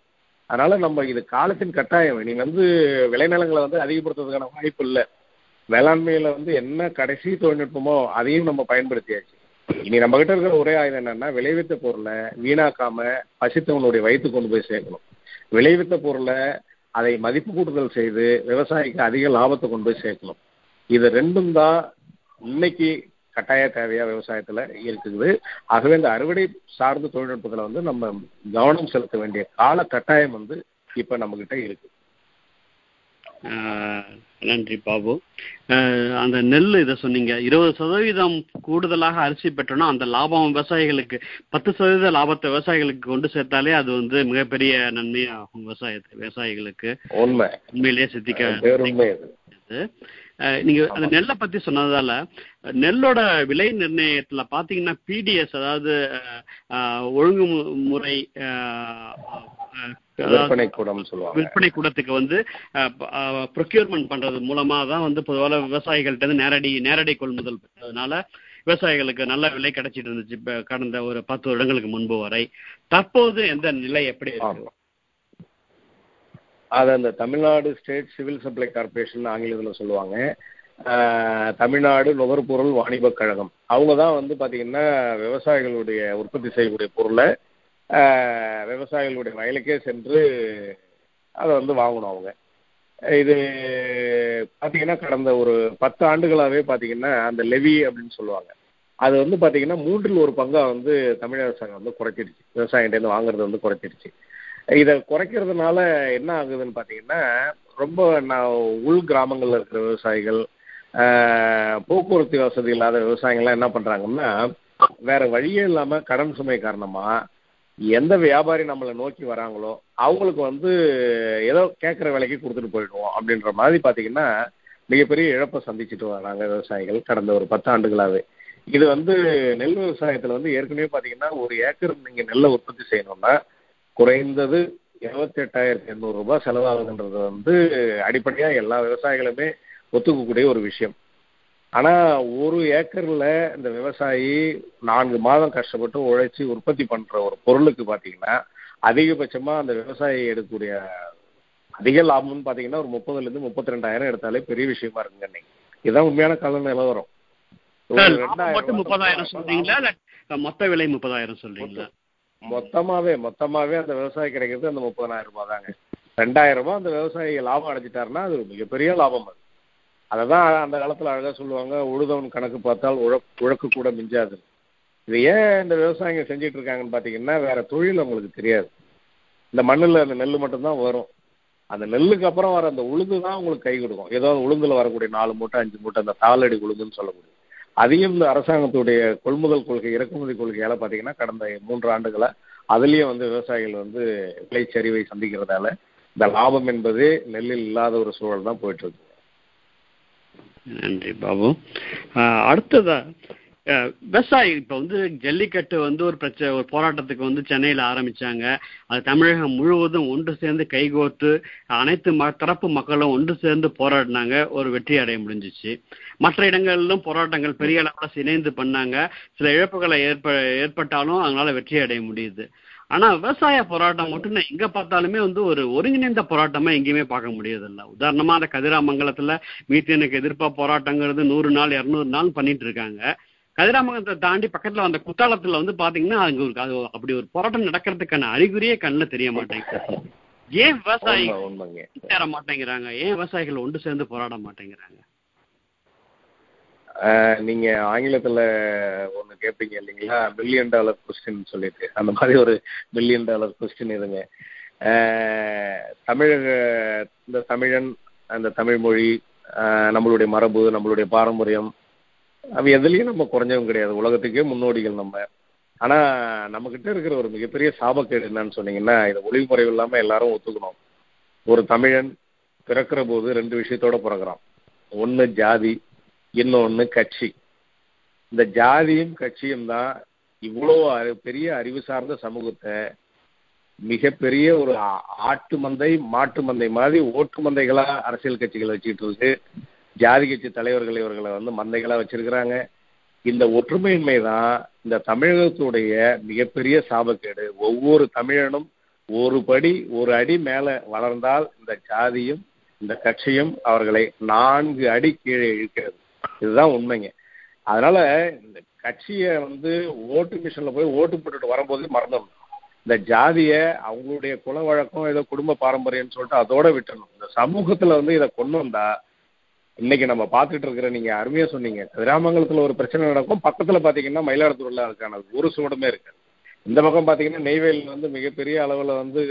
அதனால நம்ம இது காலத்தின் கட்டாயம். நீ வந்து விளைநிலங்களை வந்து அதிகப்படுத்துறதுக்கான வாய்ப்பு இல்லை. வேளாண்மையில வந்து என்ன கடைசி தொழில்நுட்பமோ அதையும் நம்ம பயன்படுத்தியாச்சு. இனி நம்ம கிட்ட இருக்கிற ஒரே ஆயுதம் என்னன்னா விளைவித்த பொருளை வீணாக்காம பசித்தவனுடைய வயிற்று கொண்டு போய் சேர்க்கணும். விளைவித்த பொருளை அதை மதிப்பு கூட்டுதல் செய்து விவசாயிக்கு அதிக லாபத்தை கொண்டு போய் சேர்க்கணும். இது ரெண்டும் தான் இன்னைக்கு கட்டாய தேவையா விவசாயத்துல இருக்குது. ஆகவே இந்த அறுவடை சார்ந்த தொழில்நுட்பத்துல வந்து நம்ம கவனம் செலுத்த வேண்டிய கால கட்டாயம் வந்து இப்ப நம்ம கிட்ட இருக்கு. நன்றி பாபு. அந்த நெல் இதை சொன்னீங்க. இருபது சதவீதம் கூடுதலாக அரிசி பெற்றோம்னா அந்த லாபம் விவசாயிகளுக்கு பத்து சதவீத லாபத்தை விவசாயிகளுக்கு கொண்டு சேர்த்தாலே அது வந்து மிகப்பெரிய நன்மையாகும் விவசாயத்தை விவசாயிகளுக்கு. உண்மை. உண்மையிலேயே சித்திக்க நீங்க அந்த நெல்லை பத்தி சொன்னதால நெல்லோட விலை நிர்ணயத்துல பாத்தீங்கன்னா பிடிஎஸ் அதாவது ஒழுங்குமுறை விற்பனை கூடம் சொல்லுவாங்க. விற்பனை கூடத்துக்கு வந்து ப்ரொக்யூர்மெண்ட் பண்றது மூலமா தான் வந்து பொதுவாக விவசாயிகள்ட்ட இருந்து நேரடி நேரடி கொள்முதல் பெற்றதுனால விவசாயிகளுக்கு நல்ல விலை கிடைச்சிட்டு இருந்துச்சு கடந்த ஒரு பத்து வருடங்களுக்கு முன்பு வரை. தற்போது எந்த நிலை எப்படி இருக்கு? அது அந்த Tamil Nadu state civil supply corporation ஆங்கிலத்தில் சொல்லுவாங்க. தமிழ்நாடு நுகர்பொருள் வாணிபக் கழகம். அவங்க தான் வந்து பார்த்தீங்கன்னா விவசாயிகளுடைய உற்பத்தி செய்யக்கூடிய பொருளை விவசாயிகளுடைய வயலுக்கே சென்று அதை வந்து வாங்கணும் அவங்க. இது பார்த்தீங்கன்னா கடந்த ஒரு பத்து ஆண்டுகளாகவே பார்த்தீங்கன்னா அந்த லெவி அப்படின்னு சொல்லுவாங்க. அது வந்து பார்த்தீங்கன்னா மூன்றில் ஒரு பங்காக வந்து தமிழக அரசாங்கம் வந்து குறைச்சிருச்சு. விவசாயிகிட்டேருந்து வாங்குறது வந்து குறைச்சிருச்சு. இதை குறைக்கிறதுனால என்ன ஆகுதுன்னு பார்த்தீங்கன்னா ரொம்ப நான் உள் கிராமங்களில் இருக்கிற விவசாயிகள் போக்குவரத்து வசதி இல்லாத விவசாயிகள்லாம் என்ன பண்ணுறாங்கன்னா வேற வழியே இல்லாமல் கடன் சுமை காரணமாக எந்த வியாபாரி நம்மளை நோக்கி வராங்களோ அவங்களுக்கு வந்து ஏதோ கேட்குற விலைக்கு கொடுத்துட்டு போயிடுவோம் அப்படின்ற மாதிரி பார்த்தீங்கன்னா மிகப்பெரிய இழப்பை சந்திச்சுட்டு வராங்க விவசாயிகள் கடந்த ஒரு பத்து ஆண்டுகளாகவே இது வந்து நெல் விவசாயத்தில் வந்து ஏற்கனவே பார்த்தீங்கன்னா ஒரு ஏக்கர் நீங்கள் நெல்லை உற்பத்தி செய்யணும்னா குறைந்தது இருபத்தி எட்டாயிரத்தி எண்ணூறு ரூபாய் செலவாகுதுன்றது வந்து அடிப்படையாக எல்லா விவசாயிகளுமே ஒத்துக்கக்கூடிய ஒரு விஷயம். ஆனால் ஒரு ஏக்கரில் இந்த விவசாயி நான்கு மாதம் கஷ்டப்பட்டு உழைச்சி உற்பத்தி பண்ணுற ஒரு பொருளுக்கு பார்த்தீங்கன்னா அதிகபட்சமாக அந்த விவசாயி எடுக்கக்கூடிய அதிக லாபம்னு பார்த்தீங்கன்னா ஒரு முப்பதுலேருந்து முப்பத்தி ரெண்டாயிரம் எடுத்தாலே பெரிய விஷயமா இருக்குங்க இன்னைக்கு. இதுதான் உண்மையான கால நிலவரம். மொத்த விலை முப்பதாயிரம் சொல்றீங்களா? மொத்தமாவே மொத்தமாவே அந்த விவசாயி கிடைக்கிறது அந்த முப்பதாயிரம் ரூபாய் தாங்க ரெண்டாயிரம் ரூபாய் அந்த விவசாயி லாபம் அடைஞ்சிட்டாருன்னா அது மிகப்பெரிய லாபம் அது. அதை தான் அந்த காலத்தில் அழகாக சொல்லுவாங்க உழுதவன் கணக்கு பார்த்தால் உழ உழக்கு கூட மிஞ்சாது. இது ஏன் இந்த விவசாயிங்க செஞ்சுட்டு இருக்காங்கன்னு பார்த்தீங்கன்னா வேற தொழில் அவங்களுக்கு தெரியாது. இந்த மண்ணில் அந்த நெல் மட்டும்தான் வரும். அந்த நெல்லுக்கு அப்புறம் வர அந்த உளுந்து தான் உங்களுக்கு கை கொடுக்கும். ஏதோ உளுந்தில் வரக்கூடிய நாலு மூட்டை அஞ்சு மூட்டை அந்த தாளடி உளுந்துன்னு சொல்லக்கூடிய. அதையும் இந்த அரசாங்கத்துடைய கொள்முதல் கொள்கை இறக்குமதி கொள்கையால பார்த்தீங்கன்னா கடந்த மூன்று ஆண்டுகளை அதுலயும் வந்து விவசாயிகள் வந்து விளைச்சரிவை சந்திக்கிறதால இந்த லாபம் என்பது நெல்லில் இல்லாத ஒரு சூழல் தான் போயிட்டு இருக்கு. நன்றி பாபு. ஆஹ் அடுத்ததா விவசாயி இப்ப வந்து ஜல்லிக்கட்டு வந்து ஒரு பிரச்சனை ஒரு போராட்டத்துக்கு வந்து சென்னையில ஆரம்பிச்சாங்க. அது தமிழகம் முழுவதும் ஒன்று சேர்ந்து கைகோர்த்து அனைத்து ம தரப்பு மக்களும் ஒன்று சேர்ந்து போராடினாங்க. ஒரு வெற்றி அடைய முடிஞ்சிச்சு. மற்ற இடங்களிலும் போராட்டங்கள் பெரிய அளவில் இணைந்து பண்ணாங்க. சில இழப்புகளை ஏற்ப ஏற்பட்டாலும் அதனால வெற்றி அடைய முடியுது. ஆனா விவசாய போராட்டம் மட்டும் நான் எங்க பார்த்தாலுமே வந்து ஒரு ஒருங்கிணைந்த போராட்டமா எங்கேயுமே பார்க்க முடியதில்ல உதாரணமா அந்த கதிராமங்கலத்துல மீத்தேனுக்கு எதிர்ப்பா போராட்டங்கிறது நூறு நாள் இருநூறு நாள் பண்ணிட்டு இருக்காங்க. கதிராமங்கலத்தை தாண்டி பக்கத்துல அந்த குத்தாலத்துல வந்து பாத்தீங்கன்னா அங்க ஒரு அது அப்படி ஒரு போராட்டம் நடக்கிறதுக்கான அறிகுறியே கண்ணுல தெரிய மாட்டேங்குது. ஏன் விவசாயி உண்மை, உண்மைங்க. சேர மாட்டேங்கிறாங்க? ஏன் விவசாயிகள் ஒன்று சேர்ந்து போராட மாட்டேங்கிறாங்க? நீங்க ஆங்கிலத்துல ஒண்ணு கேட்பீங்க இல்லைங்களா? மில்லியன் டாலர் கொஸ்டின் சொல்லிட்டு. அந்த மாதிரி ஒரு மில்லியன் டாலர் கொஸ்டின் இதுங்க. ஆஹ் தமிழக இந்த தமிழன் அந்த தமிழ் மொழி நம்மளுடைய மரபு நம்மளுடைய பாரம்பரியம் அவ எதுலேயும் நம்ம குறைஞ்சவங்க கிடையாது. உலகத்துக்கே முன்னோடிகள் நம்ம. ஆனா நம்ம கிட்ட இருக்கிற ஒரு மிகப்பெரிய சாபக்கேடு என்னன்னு சொன்னீங்கன்னா இதை ஒளிவு இல்லாம எல்லாரும் ஒத்துக்கணும். ஒரு தமிழன் பிறக்கிற போது ரெண்டு விஷயத்தோட பிறகுறான் ஒன்று ஜாதி இன்னொன்னு கட்சி. இந்த ஜாதியும் கட்சியும் தான் இவ்வளோ பெரிய அறிவு சார்ந்த சமூகத்தை மிகப்பெரிய ஒரு ஆட்டு மந்தை மாட்டு மந்தை மாதிரி ஓட்டு மந்தைகளா அரசியல் கட்சிகள் வச்சுக்கிட்டு இருக்கு. ஜாதி கட்சி தலைவர்கள் இவர்களை வந்து மந்தைகளாக வச்சிருக்கிறாங்க. இந்த ஒற்றுமையின்மை தான் இந்த தமிழகத்துடைய மிகப்பெரிய சாபக்கேடு. ஒவ்வொரு தமிழனும் ஒரு படி ஒரு அடி மேலே வளர்ந்தால் இந்த ஜாதியும் இந்த கட்சியும் அவர்களை நான்கு அடி கீழே இழுக்கிறது. இதுதான் உண்மைங்க. அதனால இந்த கட்சியை வந்து ஓட்டு மிஷின்ல போய் ஓட்டு போட்டுட்டு வரும்போது மறந்துடணும். இந்த ஜாதிய அவங்களுடைய குல வழக்கம் ஏதோ குடும்ப பாரம்பரியம்னு சொல்லிட்டு அதோட விட்டுறணும் இந்த சமூகத்துல வந்து இதை கொண்டு வந்தா இன்னைக்கு நம்ம பார்த்துட்டு இருக்கிற நீங்க அருமையா சொன்னீங்க. கிராமங்கலத்துல ஒரு பிரச்சனை நடக்கும். பக்கத்துல பாத்தீங்கன்னா மயிலாடுதுறையில அதுக்கான ஒரு சூடமே இருக்கு இந்த பக்கம் பாத்தீங்கன்னா நெய்வேலி வந்து மிகப்பெரிய அளவுல வந்து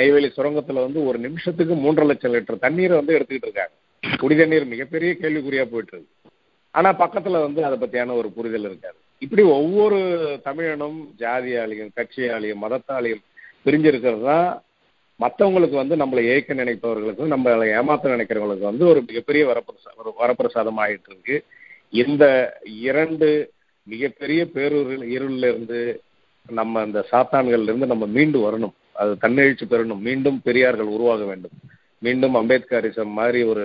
நெய்வேலி சுரங்கத்துல வந்து ஒரு நிமிஷத்துக்கு மூன்றரை லட்சம் லிட்டர் தண்ணீரை வந்து எடுத்துக்கிட்டு இருக்காங்க. குடி தண்ணீர் மிகப்பெரிய கேள்விக்குறியா போயிட்டு இருக்கு. ஆனா பக்கத்துல வந்து அதை பத்தியான ஒரு புரிதல் இருக்காது. இப்படி ஒவ்வொரு தமிழனும் ஜாதியாலையும் கட்சியாலையும் மதத்தாலையும் பிரிஞ்சிருக்கிறது தான் மற்றவங்களுக்கு வந்து நம்மளை ஏற்க நினைப்பவர்களுக்கும் நம்மளை ஏமாத்த நினைக்கிறவங்களுக்கு வந்து ஒரு மிகப்பெரிய வரப்பிரசா வரப்பிரசாதம் ஆயிட்டு இருக்கு இந்த இரண்டு மிகப்பெரிய பேரூரில் இருளில் இருந்து நம்ம அந்த சாத்தான்கள் இருந்து நம்ம மீண்டு வரணும். அது தன்னெழுச்சி பெறணும். மீண்டும் பெரியார்கள் உருவாக வேண்டும். மீண்டும் அம்பேத்கரிசம் மாதிரி ஒரு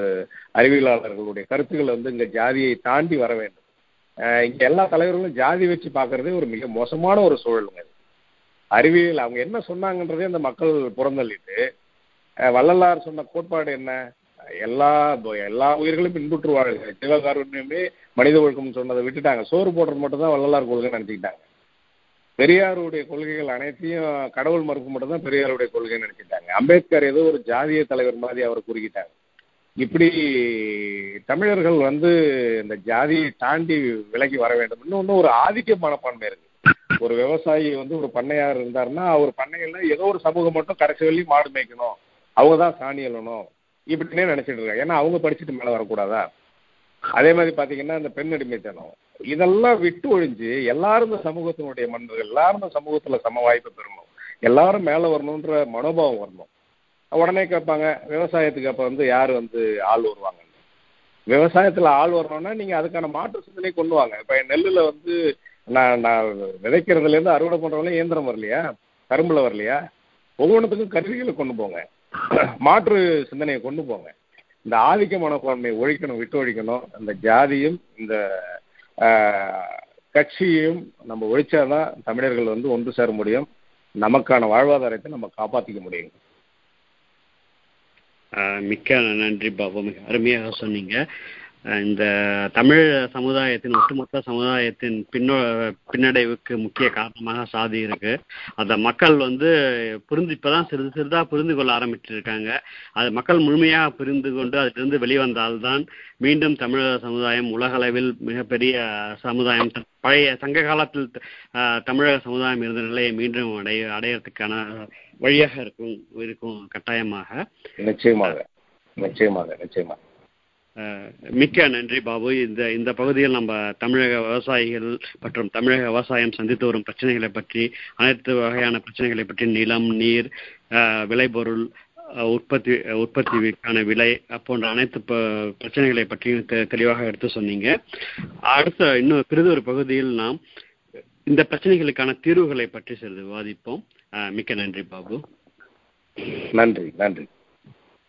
அறிவியலாளர்களுடைய கருத்துக்கள் வந்து இங்க ஜாதியை தாண்டி வர வேண்டும். இங்கே இங்க எல்லா தலைவர்களும் ஜாதி வச்சு பார்க்கறதே ஒரு மிக மோசமான ஒரு சூழலுங்க இது. அறிவியல் அவங்க என்ன சொன்னாங்கன்றதே அந்த மக்கள் புறந்தள்ளிட்டு வள்ளலார் சொன்ன கோட்பாடு என்ன? எல்லா எல்லா உயிர்களும் இன்புற்று வாழ்க சிவகாருண்யமே மனித ஒழுக்கம் சொன்னதை விட்டுட்டாங்க. சோறு போடுறது மட்டும் தான் வள்ளலார் கொள்கை நினைச்சுக்கிட்டாங்க. பெரியாருடைய கொள்கைகள் அனைத்தையும் கடவுள் மறுப்பு மட்டும் தான் பெரியாருடைய கொள்கை நினைச்சிட்டாங்க அம்பேத்கர் ஏதோ ஒரு ஜாதிய தலைவர் மாதிரி அவர் குறுக்கிட்டாங்க இப்படி தமிழர்கள் வந்து இந்த ஜாதியை தாண்டி விலகி வர வேண்டும். இன்னொன்று ஒரு ஆதிக்க மனப்பான்மை இருக்கு. ஒரு விவசாயி வந்து ஒரு பண்ணையார் இருந்தாருன்னா அவர் பண்ணையில ஏதோ ஒரு சமூகம் மட்டும் கடைசி வெள்ளி மாடு மேய்க்கணும். அவங்க தான் சாணி எழணும் இப்படின்னே நினைச்சிட்டு இருக்காங்க. ஏன்னா அவங்க படிச்சுட்டு மேலே வரக்கூடாதா? அதே மாதிரி பாத்தீங்கன்னா இந்த பெண் அடிமைத்தனம். இதெல்லாம் விட்டு ஒழிஞ்சு எல்லாரும் இந்த சமூகத்தினுடைய மனிதர்கள் எல்லாரும் இந்த சமூகத்துல சம வாய்ப்பு பெறணும். எல்லாரும் மேலே வரணுன்ற மனோபாவம் வரணும். உடனே கேட்பாங்க விவசாயத்துக்கு அப்ப வந்து யார் வந்து ஆள் வருவாங்க? விவசாயத்துல ஆள் வரணும்னா நீங்க அதுக்கான மாற்று சிந்தனை கொண்டு வாங்க. இப்ப நெல்லுல வந்து நான் நான் விதைக்கிறதுலேருந்து அறுவடை பண்றவங்களே இயந்திரம் வரலையா? கரும்புல வரலையா? ஒவ்வொன்றுத்துக்கும் கருவிகளை கொண்டு போங்க. மாற்று சிந்தனையை கொண்டு போங்க. இந்த ஆதிக்க மனப்பான்மையை ஒழிக்கணும் விட்டு ஒழிக்கணும். இந்த ஜாதியும் இந்த கட்சியையும் நம்ம ஒழிச்சாதான் தமிழர்கள் வந்து ஒன்று சேர முடியும். நமக்கான வாழ்வாதாரத்தை நம்ம காப்பாற்றிக்க முடியும். மிக்க நன்றி பாபு. மிக அருமையாக சொன்னீங்க. இந்த தமிழ் சமுதாயத்தின் ஒட்டுமொத்த சமுதாயத்தின் பின்னோ பின்னடைவுக்கு முக்கிய காரணமாக சாதி இருக்கு. அந்த மக்கள் வந்து புரிந்து இப்பதான் சிறிது சிறிதா புரிந்து கொள்ள ஆரம்பிச்சிருக்காங்க. அது மக்கள் முழுமையாக புரிந்து கொண்டு அதிலிருந்து வெளிவந்தால்தான் மீண்டும் தமிழக சமுதாயம் உலகளவில் மிகப்பெரிய சமுதாயம். பழைய சங்க காலத்தில் தமிழக சமுதாயம் இருந்த நிலையை மீண்டும் அடைய அடையறதுக்கான வழியாக இருக்கும் இருக்கும் கட்டாயமாக. நிச்சயமாக. நிச்சயமாக நிச்சயமாக. மிக்க நன்றி பாபு. இந்த இந்த பகுதியில் நம்ம தமிழக விவசாயிகள் மற்றும் தமிழக விவசாயம் சந்தித்து வரும் பிரச்சனைகளை பற்றி அனைத்து வகையான பிரச்சனைகளை பற்றி நிலம் நீர் விளைபொருள் உற்பத்தி உற்பத்திக்கான விலை போன்ற அனைத்து பிரச்சனைகளை பற்றியும் தெ- தெளிவாக எடுத்து சொன்னீங்க. அடுத்த இன்னும் பிறிதொரு ஒரு பகுதியில் நாம் இந்த பிரச்சனைகளுக்கான தீர்வுகளை பற்றி சிறிது விவாதிப்போம். மிக்க நன்றி பாபு. நன்றி நன்றி.